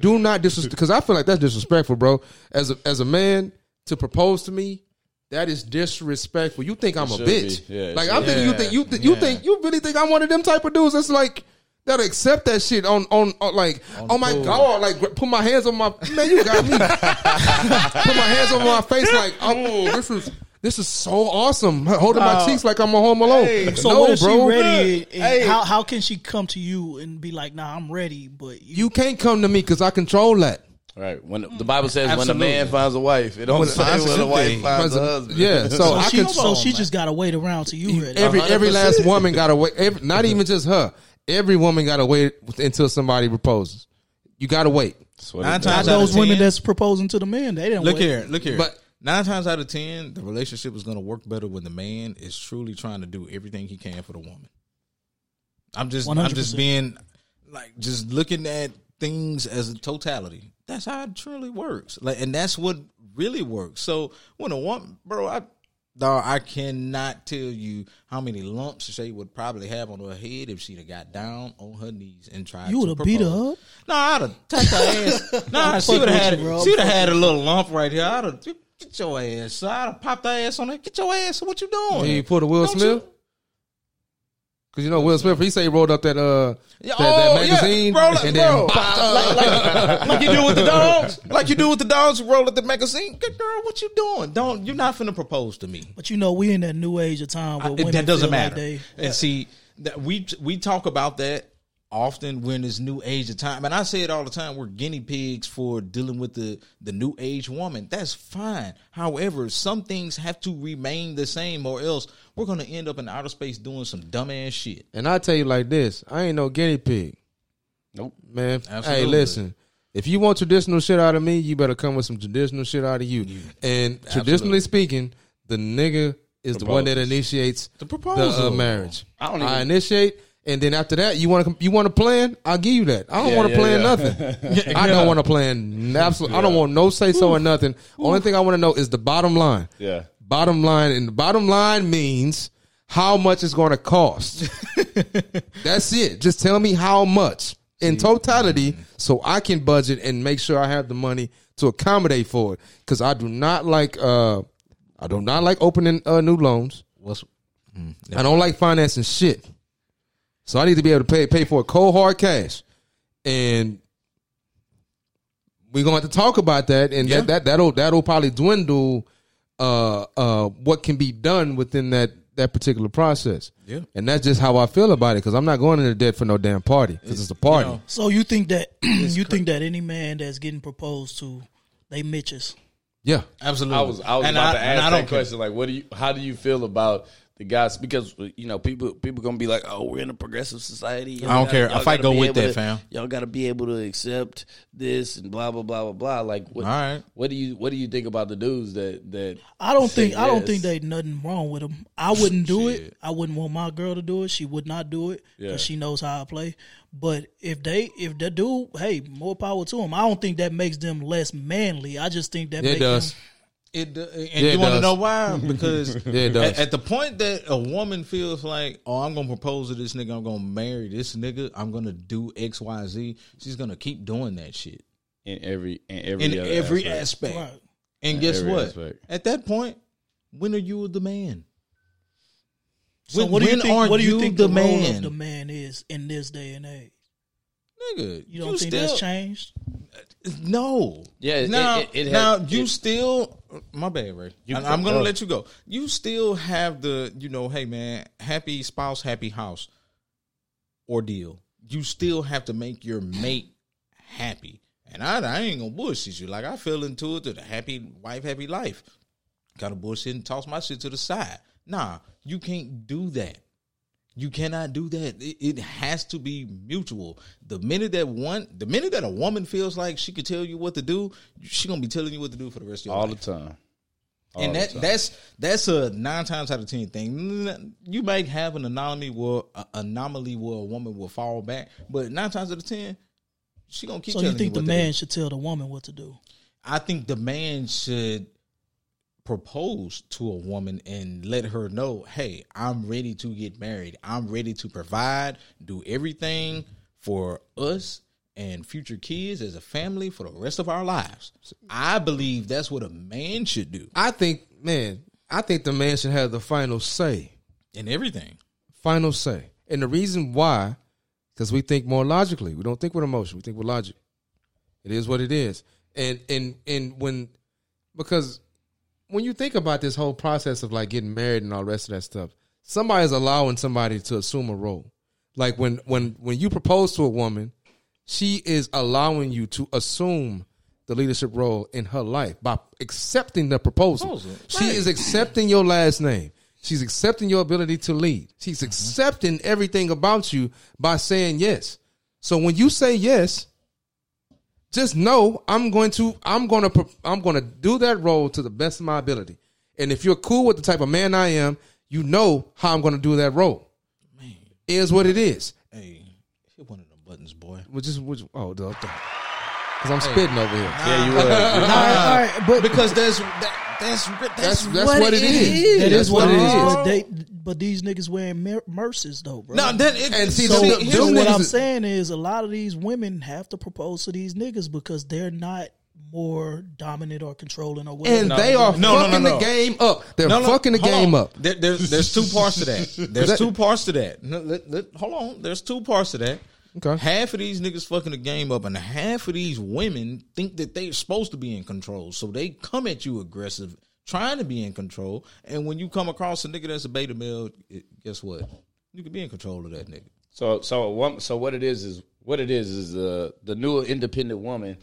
Do not disrespect because I feel like that's disrespectful, bro. As a as a man to propose to me, that is disrespectful. You think I'm a should bitch? be. Yeah, it like I'm thinking you think you th- you Yeah. think you really think I'm one of them type of dudes that's like that accept that shit on on, uh, on like oh my pool. god like put my hands on my man you got me put my hands on my face like oh this is This is so awesome. Holding my uh, cheeks like I'm a home alone. So no, what bro. she ready? Hey. how how can she come to you and be like, "Nah, I'm ready," but you, You can't come to me because I control that. Right. When the Bible says when a man finds a wife, it don't When- say when a wife finds a husband. Yeah, so, so I she, can. so she just gotta wait around till you ready. every every 100%. last woman got to wait. Every, not mm-hmm. even just her. Every woman got to wait until somebody proposes. You got to wait. That's what it Nine times out of those women 10 that's proposing to the men. They didn't Look wait. here, look here. But- nine times out of ten, the relationship is going to work better when the man is truly trying to do everything he can for the woman. I'm just, i am just being like, just looking at things as a totality. That's how it truly works, like, and that's what really works. So when a woman, bro, I. Dog, I cannot tell you how many lumps she would probably have on her head if she'd have got down on her knees and tried. You to would've beat her up? No, I'd have touched her ass. Nah, she would have had she would have had a little lump right here. I'd have get your ass. I'd have popped her ass on it. Get your ass. What you doing? You put a Will Don't Smith. you- Cause you know Will Smith, he say he rolled up that uh Yeah, that, that oh, magazine yeah. Roll it, and then bro. like, like, like you do with the dogs, like you do with the dogs who roll at the magazine. Good girl, what you doing? Don't you're not finna propose to me. But you know, we in that new age of time where I- women that doesn't feel like matter. they, and see that we we talk about that often when this new age of time. And I say it all the time. We're guinea pigs for dealing with the the new age woman. That's fine. However, some things have to remain the same, or else we're gonna end up in outer space doing some dumbass shit. And I tell you like this, I ain't no guinea pig. Nope. Man, Absolutely. hey, listen. If you want traditional shit out of me, you better come with some traditional shit out of you. And traditionally speaking, the nigga is the one that initiates The the proposal. uh, marriage. I don't I initiate, and then after that, you want to you want to plan? I'll give you that. I don't Yeah, want to yeah, plan yeah. nothing. I don't want to plan absolutely. I don't want no say so or nothing. Only thing I want to know is the bottom line. Yeah. Bottom line, and the bottom line means how much it's going to cost. That's it. Just tell me how much in totality, so I can budget and make sure I have the money to accommodate for it. Because I do not like, uh, I do not like opening uh, new loans. What's I don't like financing shit. So I need to be able to pay pay for it cold hard cash, and we're gonna have to talk about that. And Yeah. that that that'll that'll probably dwindle uh uh what can be done within that that particular process. Yeah. and that's just how I feel about it because I'm not going into debt for no damn party because it's a party. know, So you think that you think that any man that's getting proposed to, they mitches? yeah, absolutely. I was I was And about I- to ask I that don't care. question. Like, what do you? How do you feel about the guys? Because you know, people people gonna be like, "Oh, we're in a progressive society." Y'all I don't gotta- care. If I gotta go with that, to- fam. Y'all got to be able to accept this and blah blah blah blah blah. Like, what? All right. What do you What do you think about the dudes that that? I don't say think I don't yes? think there's nothing wrong with them. I wouldn't do it. I wouldn't want my girl to do it. She would not do it because Yeah. she knows how I play. But if they if they do, hey, more power to them. I don't think that makes them less manly. I just think that it makes does. them. It do- and Yeah, you want to know why? Because it does. At, at the point that a woman feels like, oh, I'm gonna propose to this nigga, I'm gonna marry this nigga, I'm gonna do X, Y, Z. She's gonna keep doing that shit in every in every in other every aspect. aspect. Right. And In guess what? aspect. At that point, when are you the man? So When- what do you think? aren't What do you you think the the, role man? of the man is in this day and age? Nigga, You don't think that's changed? No. Yeah, it- Now, it- it has- now you it- still. My bad, Ray. I, am gonna go. let you go. You still have the, you know, hey man, happy spouse, happy house ordeal. You still have to make your mate happy, and I, I ain't gonna bullshit you. Like I fell into it to the happy wife, happy life. Got to bullshit and toss my shit to the side. Nah, you can't do that. You cannot do that. It, it has to be mutual. The minute that one, the minute that a woman feels like she could tell you what to do, she gonna be telling you what to do for the rest of your all life. the time. All and the that time. that's that's a nine times out of ten thing. You might have an anomaly where a anomaly where a woman will fall back, but nine times out of ten, she gonna keep. So you telling think the what to man do. should tell the woman what to do? I think the man should propose to a woman and let her know, hey, I'm ready to get married. I'm ready to provide, do everything for us and future kids as a family for the rest of our lives. I believe that's what a man should do I think, man, I think the man should have the final say. in everything. final say. And the reason why, because we think more logically. We don't think with emotion. We think with logic. It is what it is. And and and when because when you think about this whole process of like getting married and all the rest of that stuff, somebody's allowing somebody to assume a role. Like when when when you propose to a woman, she is allowing you to assume the leadership role in her life by accepting the proposal. She is accepting your last name. She's accepting your ability to lead. She's mm-hmm. accepting everything about you by saying yes. So when you say yes, just know I'm going to I'm going to I'm going to do that role to the best of my ability. And if you're cool with the type of man I am, you know how I'm going to do that role. Man, is what it is. Hey, hit one of them buttons, boy. Which is which oh the because I'm spitting over here. Yeah, you were. all right, all right, but Because that's that, that's that's, That's that's what, it is. that That's is what it is. is. But they, but these niggas wearing mer- murses though, bro. No, that it, And see, so, them- so them what I'm saying is, a lot of these women have to propose to these niggas because they're not more dominant or controlling or whatever. And they are No, no, no, fucking no. the game up. They're No, no, fucking the game on. up. There, there's there's two parts to that. There's that- two parts to that. Let- let- hold on. There's two parts to that. Okay. Half of these niggas fucking the game up, and half of these women think that they're supposed to be in control. So they come at you aggressive, trying to be in control. And when you come across a nigga that's a beta male, it- guess what? You can be in control of that nigga. So so one so what it is is what it is is the the new independent woman.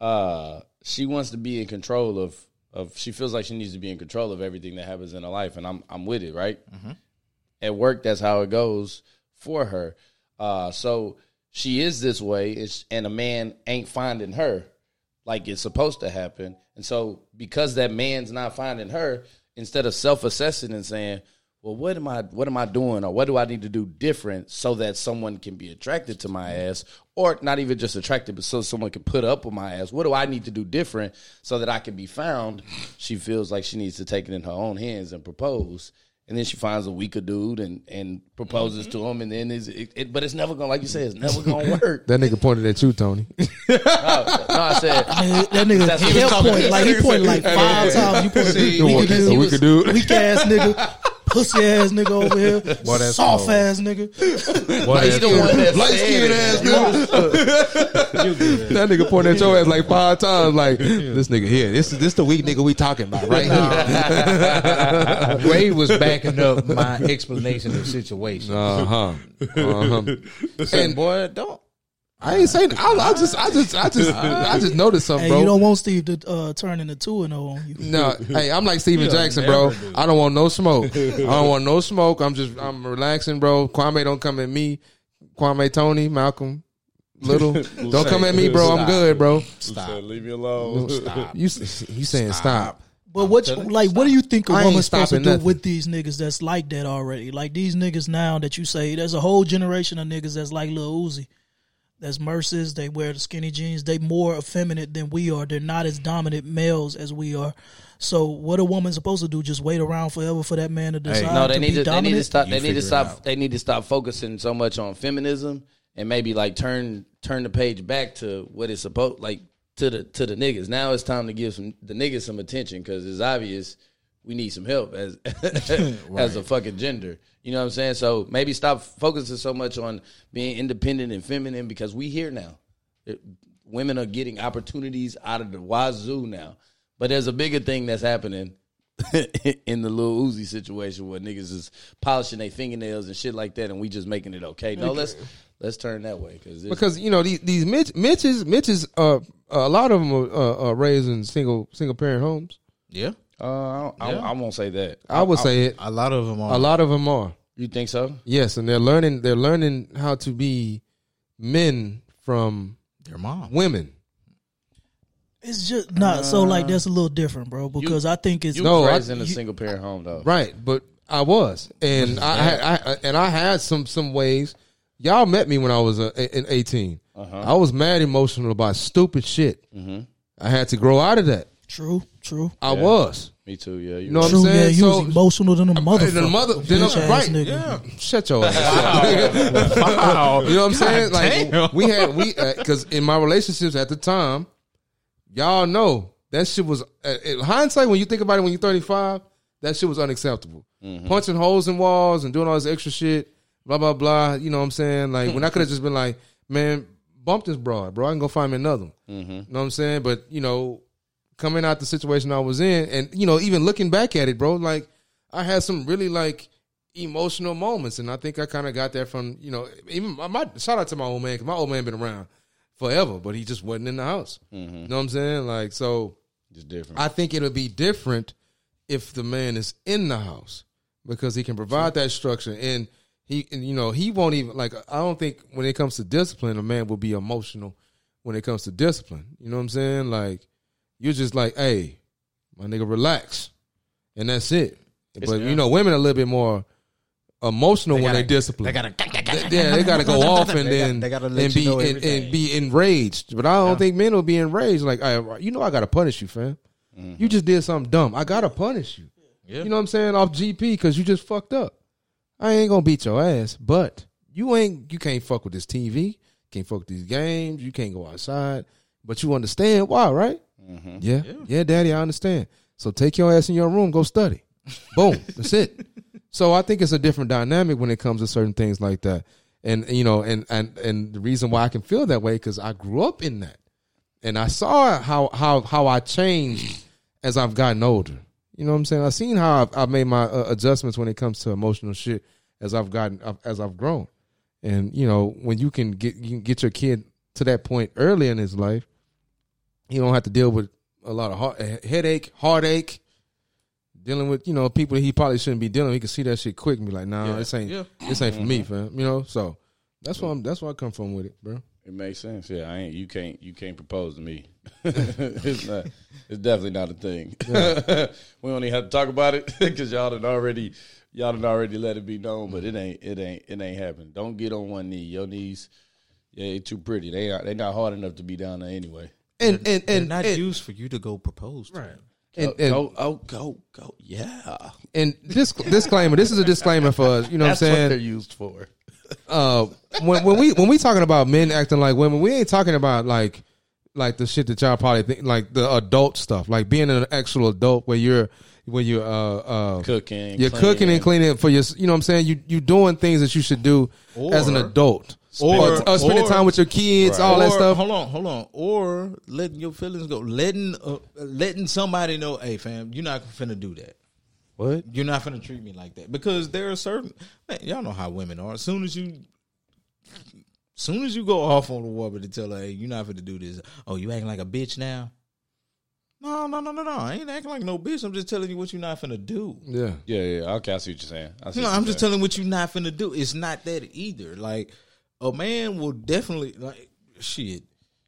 Uh, she wants to be in control of of. She feels like she needs to be in control of everything that happens in her life, and I'm I'm with it. Right. At work, that's how it goes for her. Uh, so she is this way, and a man ain't finding her like it's supposed to happen. And so because that man's not finding her, instead of self-assessing and saying, "Well, what am I what am I doing or what do I need to do different so that someone can be attracted to my ass or not even just attracted but so someone can put up with my ass. What do I need to do different so that I can be found?" She feels like she needs to take it in her own hands and propose. And then she finds a weaker dude and, and proposes mm-hmm. to him, and then is it, it, but it's never gonna like you said, it's never gonna work. That nigga pointed at you, Tony. no, I said Nigga, that nigga That's- he he was pointing like he pointed like five times. You pointed See, weak, we could- he we was could do it. weak ass nigga, pussy ass nigga over here, that's soft cold. ass nigga. What he the one that Light said skinned it. ass nigga. that nigga pointed at your ass like five times. Like this nigga here. This is this the weak nigga we talking about right here. Ray was backing up my explanation of the situation. Uh huh. Uh huh. and boy, don't. I ain't saying. I, I just. I just. I just. I just noticed something, Hey, bro. you don't want Steve to uh, turn into two and zero on you. No, hey, I'm like Stephen Jackson, bro. I don't want no smoke. I don't want no smoke. I'm just, I'm relaxing, bro. Kwame don't come at me. Kwame, Tony, Malcolm, Little, don't come at me, bro. I'm good, bro. Stop. Leave me alone. Stop. You, you saying stop? But what, you, like, what do you think a I ain't woman's supposed to stopping do nothing. with these niggas that's like that already? Like these niggas now that you say, there's a whole generation of niggas that's like Lil Uzi. That's Murses. They wear the skinny jeans. They more effeminate than we are. They're not as dominant males as we are. So what a woman supposed to do? Just wait around forever for that man to decide No, they to need be to. They need to stop. You They need to stop. They need to stop focusing so much on feminism and maybe like turn turn the page back to what it's supposed like to the to the niggas. Now it's time to give some the niggas some attention because it's obvious we need some help as as a fucking gender. You know what I'm saying? So maybe stop focusing so much on being independent and feminine because we here now. It- women are getting opportunities out of the wazoo now. But there's a bigger thing that's happening in the little Uzi situation where niggas is polishing their fingernails and shit like that, and we just making it okay. No, let's let's turn that way because Because you know these these Mitch, Mitches, Mitches, uh, a lot of them are, uh, are raised in single single parent homes. Yeah, uh, I, don't- I, I won't say that. I would say it. a lot of them are. A lot of them are. You think so? Yes, and they're learning. They're learning how to be men from Their mom. women. It's just not so like that's a little different, bro. Because I think it's You No, was I- raised in a you- single parent home though. Right, but I was, and I, had, I and I had some some ways. Y'all met me when I was uh, in 18. Uh-huh. I was mad emotional about stupid shit. I had to grow out of that. True, true. I was. Me too. Yeah, you You know what I'm yeah, saying? you So- was emotional than a And motherfucker. the mother, then I'm- ass right? nigga. Yeah, shut your ass. up. Wow. You know what I'm saying? Like damn. we had we uh, because in my relationships at the time, y'all know that shit was uh, in hindsight. When you think about it, when you're 35, that shit was unacceptable. Mm-hmm. Punching holes in walls and doing all this extra shit, blah blah blah. You know what I'm saying? Like when I could have just been like, man, bump this broad, bro. I can go find me another. one. Mm-hmm. You know what I'm saying? But you know, coming out the situation I was in, and you know, even looking back at it, bro, like I had some really like emotional moments, and I think I kind of got that from you know, even my, my shout out to my old man because my old man been around forever, but he just wasn't in the house. Mm-hmm. You know what I'm saying? Like so. Just different. I think it'll be different if the man is in the house because he can provide that structure and he and, you know he won't even like I don't think when it comes to discipline a man will be emotional when it comes to discipline. You know what I'm saying? Like you're just like, hey, my nigga, relax, and that's it. but you know, women are a little bit more emotional when they discipline. They gotta. They- yeah, they got to go off and They then they gotta and be and, and be enraged. But I don't think men will be enraged. Like, I, you know, I got to punish you, fam. Mm-hmm. You just did something dumb. I got to punish you. Yeah. You know what I'm saying? Off GP because you just fucked up. I ain't gonna beat your ass, but you ain't. You can't fuck with this TV. Can't fuck with these games. You can't go outside. But you understand why, right? Yeah. yeah, daddy, I understand. So take your ass in your room, go study. Boom, that's it. So I think it's a different dynamic when it comes to certain things like that. And you know, and and and the reason why I can feel that way because I grew up in that, and I saw how how how I changed as I've gotten older. You know what I'm saying? I've seen how I've, I've made my uh, adjustments when it comes to emotional shit as I've gotten as I've grown. And you know, when you can get you can get your kid to that point early in his life, you don't have to deal with a lot of heart, eh, headache, heartache, dealing with you know people that he probably shouldn't be dealing. with. He can see that shit quick and be like, "Nah, this ain't Yeah. this ain't for me, mm-hmm. fam." You know, so that's why I'm, that's why I come from with it, bro. It makes sense. Yeah, I ain't. You can't. You can't propose to me. it's not. It's definitely not a thing. we don't even have to talk about it because y'all done already. Y'all done already let it be known, but it mm-hmm. ain't. It ain't. It ain't happening. Don't get on one knee. Your knees. Yeah, they too pretty. They are. They not hard enough to be down there anyway. And and They're and not and, used for you to go propose. To right. and, and, go, oh, go, go. Yeah, and this disclaimer. This is a disclaimer for us. You know that's what I'm what saying? they're used for. uh, when when we when we talking about men acting like women, we ain't talking about like like the shit that y'all probably think like the adult stuff, like being an actual adult where you're where you're uh uh Cooking, you're cooking and cleaning for your you know what I'm saying you you doing things that you should do as an Or- adult or- uh, spending or- time with your kids, all that Or, stuff. Hold on, hold on. Or letting your feelings go. Letting uh, letting somebody know, hey fam, you're not finna do that. What? You're not finna treat me like that because there are certain man, y'all know how women are. As soon as you, soon as you go off on a woman to tell her, hey, you're not finna do this. Oh, you acting like a bitch now? No, no, no, no, no. I ain't acting like no bitch. I'm just telling you what you're not finna do. Yeah, Yeah, yeah. Okay, I see what you're saying. I see No, what I'm you're just saying. telling what you're not finna do. It's not that either. Like a man will definitely like shit.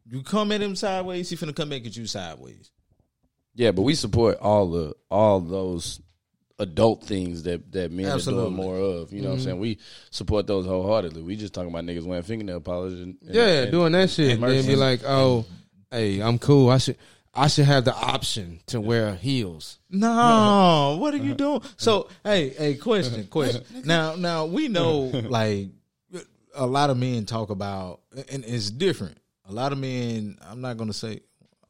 You come at him sideways, he finna come back at you sideways. Yeah, but we support all the all those adult things that that men Absolutely. are doing more of. You know what I'm mm-hmm. saying? We support those wholeheartedly. We just talking about niggas wearing fingernail polish and, and yeah, and- doing that shit. and And then be like, oh, hey, I'm cool. I should I should have the option to wear heels. No, what are you doing? So, hey, hey, question, question. Now, now we know like a lot of men talk about, and it's different. A lot of men, I'm not gonna say,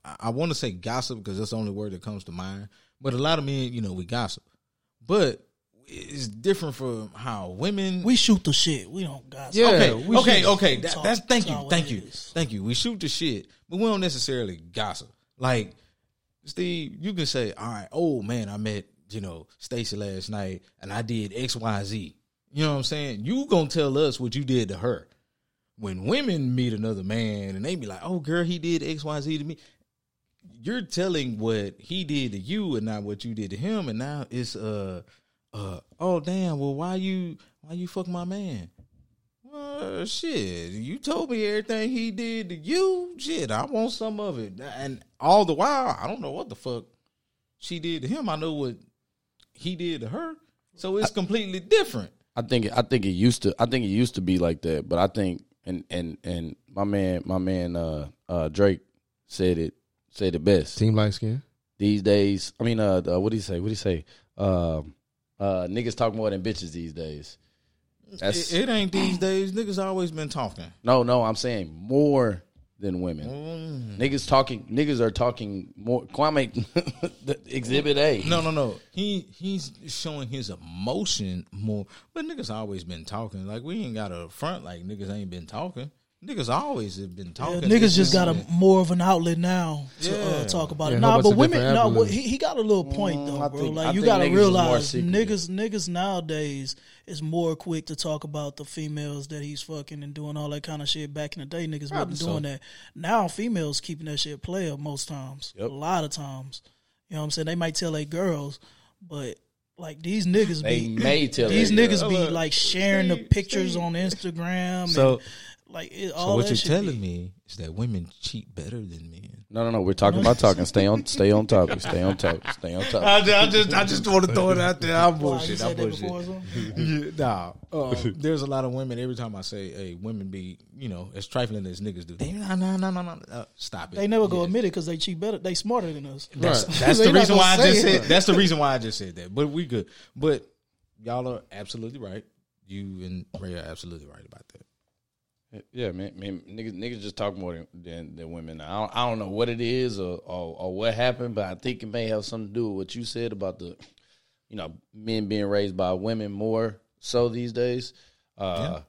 I, I want to say gossip because that's the only word that comes to mind. But a lot of men, you know, we gossip, but it's different from how women. We shoot the shit. We don't gossip. Yeah, okay, we okay, okay. That, that's thank you, thank you, is. thank you. We shoot the shit, but we don't necessarily gossip. Like Steve, you can say, "All right, oh man, I met you know Stacy last night, and I did X, Y, Z." You know what I'm saying? You gonna tell us what you did to her. When women meet another man and they be like, "Oh, girl, he did X, Y, Z to me," you're telling what he did to you and not what you did to him, and now it's uh uh oh damn, well why you why you fuck my man? Well, shit, you told me everything he did to you. Shit, I want some of it. And all the while, I don't know what the fuck she did to him. I know what he did to her. So it's completely different. I think I think it used to I think it used to be like that, but I think and and and my man my man uh uh Drake said it said it best. Team light skin. These days, I mean uh, uh what do you say? What do you say? Um uh niggas talk more than bitches these days. That's It, it ain't these days. Niggas always been talking. no, no, I'm saying more than women. Mm. Niggas talking niggas are talking more Kwame exhibit A. No, no, no. He he's showing his emotion more. But niggas always been talking. Like we ain't got a front like niggas ain't been talking. Niggas always have been Yeah, talking. niggas just got a more of an outlet now to uh, talk about Yeah, it. Nah, but women, different no, avenues? what- he, he got a little point though, Mm, bro. think- like I you got to niggas realize, niggas, niggas nowadays is more quick to talk about the females that he's fucking and doing all that kind of shit. Back in the day, niggas wasn't doing that. Now females keeping that shit player most times, a lot of times. You know what I'm saying? They might tell they girls, but. Like these niggas They be may tell these niggas girls. be like sharing the pictures on Instagram. So- and like it, So what you're telling be- me is that women cheat better than men. No, no, no. We're talking about talking. Stay on, stay on topic. Stay on topic. Stay on topic. I just, I just want to throw it out there. I'm Why, you said that before or something? Yeah, nah, uh, there's a lot of women. Every time I say, "Hey, women be," you know, as trifling as niggas do. They no, no, no, no, no. Uh, stop it. They never go Yeah. admit it because they cheat better. They smarter than us. That's, Right. that's the reason why I just say said. That's the reason why I just said that. But we good. But y'all are absolutely right. You and Ray are absolutely right about that. Yeah, man, man, niggas, niggas just talk more than than, than women. I don't, I don't know what it is or, or or what happened, but I think it may have something to do with what you said about the, you know, men being raised by women more so these days. Uh,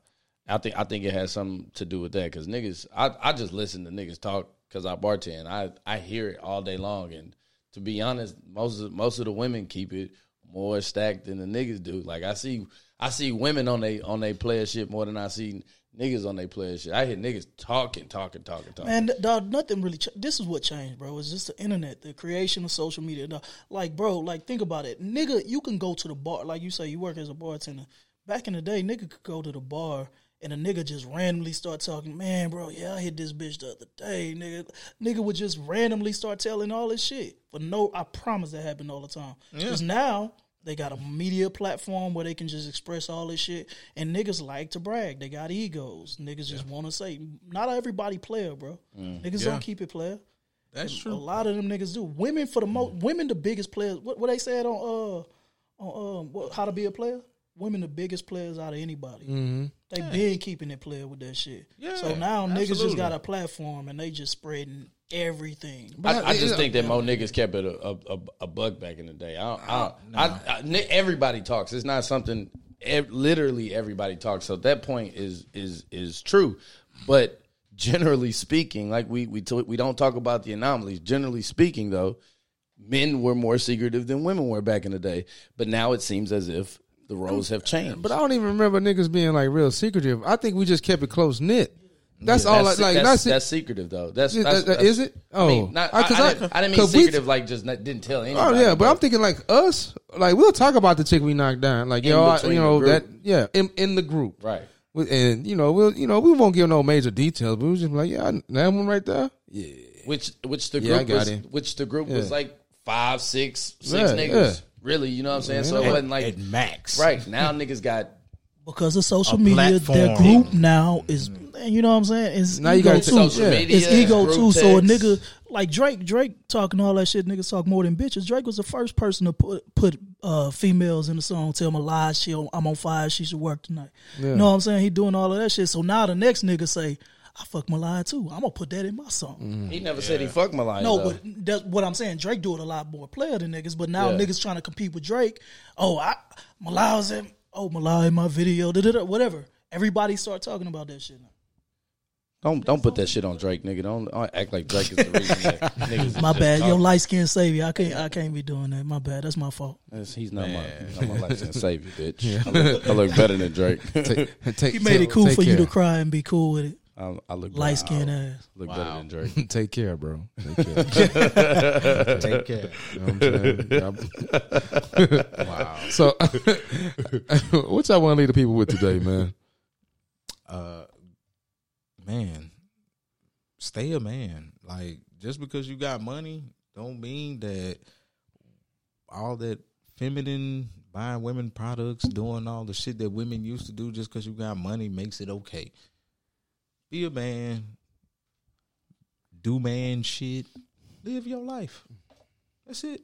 I think I think it has something to do with that because niggas, I I just listen to niggas talk because I bartend. I I hear it all day long, and to be honest, most of most of the women keep it more stacked than the niggas do. Like I see I see women on they on they player shit more than I see niggas on they player shit. I hear niggas talking, talking, talking, talking. Man, dog, nothing really. Ch- this is what changed, bro. It's just the internet, the creation of social media. Dog. Like, bro, like think about it, nigga. You can go to the bar, like you say, you work as a bartender. Back in the day, nigga could go to the bar and a nigga just randomly start talking. Man, bro, yeah, I hit this bitch the other day, nigga. Nigga would just randomly start telling all this shit. But no, I promise that happened all the time. Because now. They got a media platform where they can just express all this shit, and niggas like to brag. They got egos. Niggas just want to say, not everybody player, bro. Niggas don't keep it player. That's true. A lot of them niggas do. Women for the most, women the biggest players. What, what they said on uh on um what, how to be a player. Women the biggest players out of anybody. Mm-hmm. They been keeping it player with that shit. Yeah, so now niggas just got a platform and they just spreading everything. I, I just think that more niggas kept it a, a, a, a buck back in the day. I, don't, I, oh, don't, I, I, ni- everybody talks. It's not something. Ev- literally, everybody talks. So that point is is is true. But generally speaking, like we we t- we don't talk about the anomalies. Generally speaking, though, men were more secretive than women were back in the day. But now it seems as if the roles have changed. But I don't even remember niggas being like real secretive. I think we just kept it close knit. That's all. That's, Like, like that's, that's, that's secretive though. That's, Is that's, that's is it? I mean, Oh. not, Uh, I, 'cause I I- didn't, I didn't mean 'cause we- secretive like just not, didn't tell anybody. Oh yeah, but I'm thinking like us, like we'll talk about the chick we knocked down, like In yo, I, you know that, yeah, in in the group, right. And you know we'll, you know we won't give no major details, but we was just like, yeah, that one right there, yeah, which which the Yeah, group got was him. which the group was like five, six, six Yeah, niggas. yeah. Really, you know what I'm saying? So it Yeah. wasn't like At max, right now niggas got Because of social A media, their group now is, you know what I'm saying? Is Now you ego gotta too. take- Social yeah. media, it's ego group too. So a nigga like Drake, Drake talking all that shit. Niggas talk more than bitches. Drake was the first person to put put uh, females in the song. Tell my lies. She, I'm on fire. She should work tonight. You know what I'm saying? He doing all of that shit. So now the next nigga say, I fuck my lie too. I'm gonna put that in my song. he never said he fuck my line. No, though. but that's what I'm saying. Drake do it a lot more player than niggas, but now Yeah. niggas trying to compete with Drake. Oh, I Malai was in. Oh, Malai in my video. Da, da, da, whatever. Everybody start talking about that shit. Now. Don't don't put that shit on Drake, nigga. Don't, don't act like Drake is the reason that niggas. is My just bad. Your talking. light skin savior. I can't. I can't be doing that. My bad. That's my fault. That's- He's not my, he's not my license savior, bitch. I, look, I look better than Drake. take, take, He made it cool take for you to cry and be cool with it. I, I look Light better, skin ass. look better than Drake. Take care, bro. Take care. Take care. You know what I'm saying? Yeah. Wow. So, what y'all want to leave the people with today, man? uh, man, stay a man. Like just because you got money, don't mean that all that feminine buying women products, doing all the shit that women used to do just because you got money makes it okay. Be a man. Do man shit. Live your life. That's it.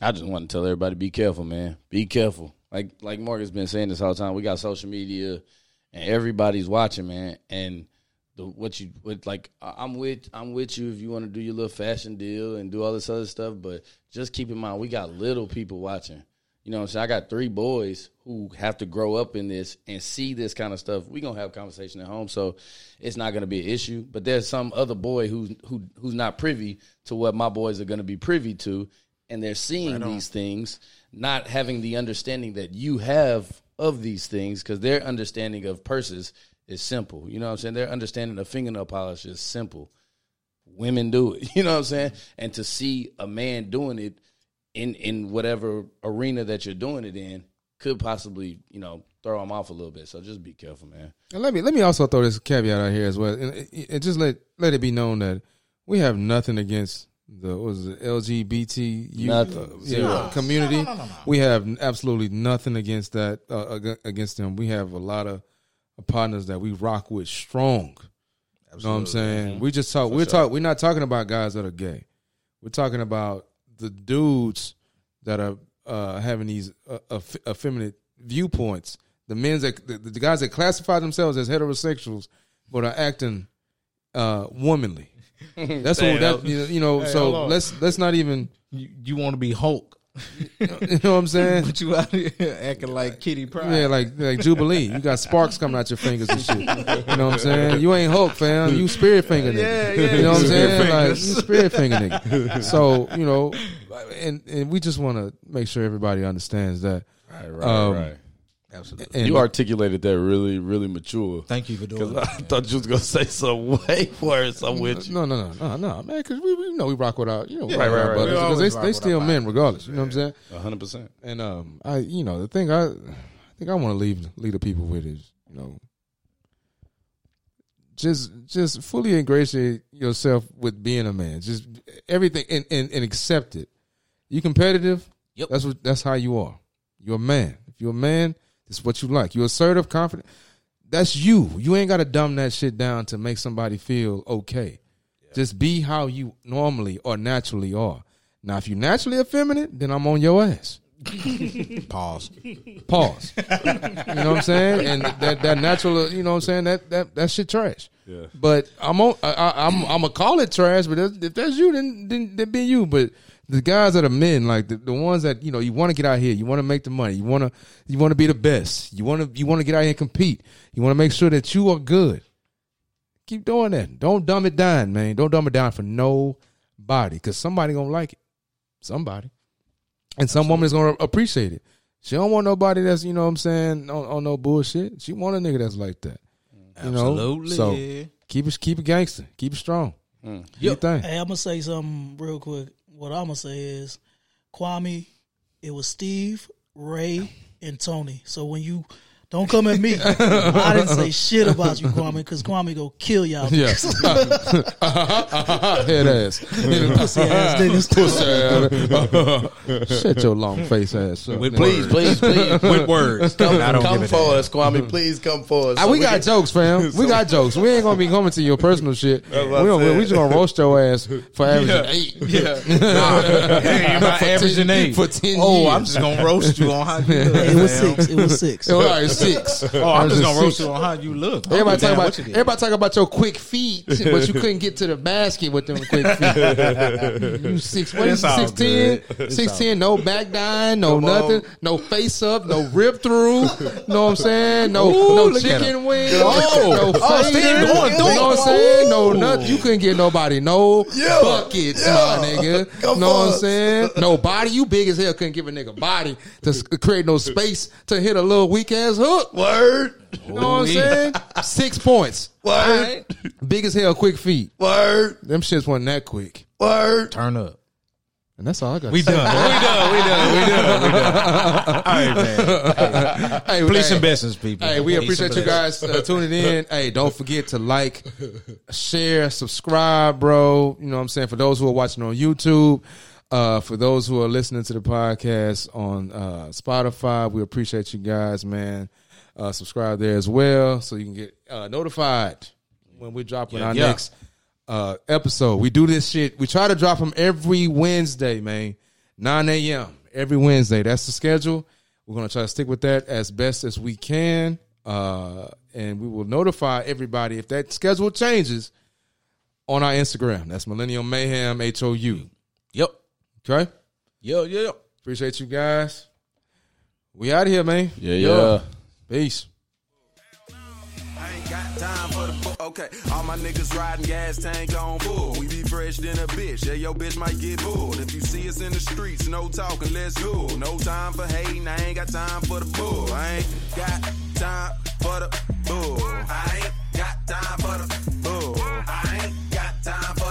I just want to tell everybody be careful, man. Be careful. Like like Morgan's been saying this whole time. We got social media, and everybody's watching, man. And the what you what like I'm with I'm with you if you want to do your little fashion deal and do all this other stuff. But just keep in mind we got little people watching. You know what I'm saying? I got three boys who have to grow up in this and see this kind of stuff. We're gonna have a conversation at home, so it's not gonna be an issue. But there's some other boy who's who who's not privy to what my boys are gonna be privy to, and they're seeing these things, not having the understanding that you have of these things, because their understanding of purses is simple. You know what I'm saying? Their understanding of fingernail polish is simple women do it. You know what I'm saying? And to see a man doing it in in whatever arena that you're doing it in could possibly, you know, throw them off a little bit. So just be careful, man. And let me let me also throw this caveat out here as well, and, and just let let it be known that we have nothing against the what was it, LGBT youth, Nothing. uh, yeah, community. We have absolutely nothing against that uh, against them. We have a lot of partners that we rock with strong. You know what I'm saying? We just talk. We're talk. We're not talking about guys that are gay. We're talking about the dudes that are uh, having these uh, effeminate viewpoints. The men that the, the guys that classify themselves as heterosexuals but are acting uh, womanly. That's what that you know. You know hold so let's let's not even. You, you want to be Hulk, You know what I'm saying? but you out here acting like Kitty Pryde. Yeah, like like Jubilee. You got sparks coming out your fingers and shit. You know what I'm saying? You ain't Hulk, fam. You spirit finger nigga. Yeah, yeah, You know what I'm saying? spirit Like you spirit finger nigga. So, you know, and and we just want to make sure everybody understands that. Right, right, Um, right. Absolutely. And You articulated that really, really mature. Thank you for doing Because I that. thought you was gonna say some way worse. I'm with you. no, no, no, no, no, man. Because we, we know we rock with our, you know, we right, rock right, right. brothers because they rock they still men regardless. You know what I'm saying? hundred percent. And um, I, you know, the thing I, I think I want to leave lead the people with is, you know, just just fully ingratiate yourself with being a man. Just everything and, and, and accept it. You competitive. Yep. That's what. That's how you are. You're a man. If you're a man, this is what you like. You're assertive, confident. That's you. You ain't got to dumb that shit down to make somebody feel okay. Just be how you normally or naturally are. Now, if you naturally effeminate, then I'm on your ass. Pause. Pause. you know what I'm saying? And that that natural, you know what I'm saying? That that that shit trash. Yeah. But I'm on. I, I, I'm I'm gonna call it trash. But if if that's you, then then then be you. But the guys that are men, like the, the ones that you know, you want to get out here, you want to make the money, you want to you want to be the best, you want to you want to get out here and compete, you want to make sure that you are good. Keep doing that. Don't dumb it down, man. Don't dumb it down for nobody, because somebody gonna like it. Somebody, and some woman is gonna appreciate it. She don't want nobody that's you know what I'm saying on, on no bullshit. She want a nigga that's like that. You know? Absolutely. So keep it keep it gangster. Keep it strong. Hmm. Do your thing. Hey, I'm gonna say something real quick. What I'm gonna say is, Kwame, it was Steve, Ray, and Tony. So when you don't come at me, I didn't say shit about you, Kwame, because Kwame go kill y'all. Yeah. Head ass. Pussy ass niggas. Pussy ass. Shut your long face ass up. Please, please, please. With words. Come, I don't come give a for us, Kwame. Please come for us. Ah, So we got can- jokes, fam. We got jokes. We ain't gonna be coming to your personal shit. We, what I we just gonna roast your ass for averaging eight. Hey, you're not For 10 averaging eight. for 10 Oh, years. I'm just gonna roast you on how you look. It was six. It was six. All right, six. Oh, I'm just gonna roast you on how you look. Everybody Damn, talk about you everybody talk about your quick feet, but you couldn't get to the basket with them quick feet. you six what is six ten? Six ten, no back down, no nothing, no face up, no rip through. know what I'm saying? No Ooh, no chicken wings. Oh. no Oh, fader. Going you know what I'm saying? No nothing. You couldn't get nobody no Yeah. buckets, Yeah. my nigga. Come know what. I'm saying? No body. You big as hell. Couldn't give a nigga body to create no space to hit a little weak ass hook. Word. You know what I'm saying? Six points. Word. Big as hell, quick feet. Word. Them shits wasn't that quick. Word. Turn up. And that's all I got. We to say. done. we done. We done. We done. We done. All right, man. Hey, Police hey, and blessings, people. Hey, we Police appreciate and you blessings. guys uh, tuning in. Hey, don't forget to like, share, subscribe, bro. You know what I'm saying? For those who are watching on YouTube, uh, for those who are listening to the podcast on uh, Spotify, we appreciate you guys, man. Uh, subscribe there as well so you can get uh, notified when we're dropping our yeah. next uh, episode. We do this shit. We try to drop them every Wednesday, man. 9 a.m. every Wednesday. That's the schedule. We're gonna try to stick with that as best as we can. Uh, and we will notify everybody if that schedule changes on our Instagram. That's Millennium Mayhem H O U. Yep. Trey? Yo, yo, yo. Appreciate you guys. We out of here, man. Yeah, yo. yeah. Peace. Okay, all my niggas riding gas tank on full. We be fresh than a bitch. Yeah, your bitch might get pulled. If you see us in the streets, no talking, let's go. No time for hating. I ain't got time for the bull. I ain't got time for the bull. I ain't got time for the bull. I ain't got time for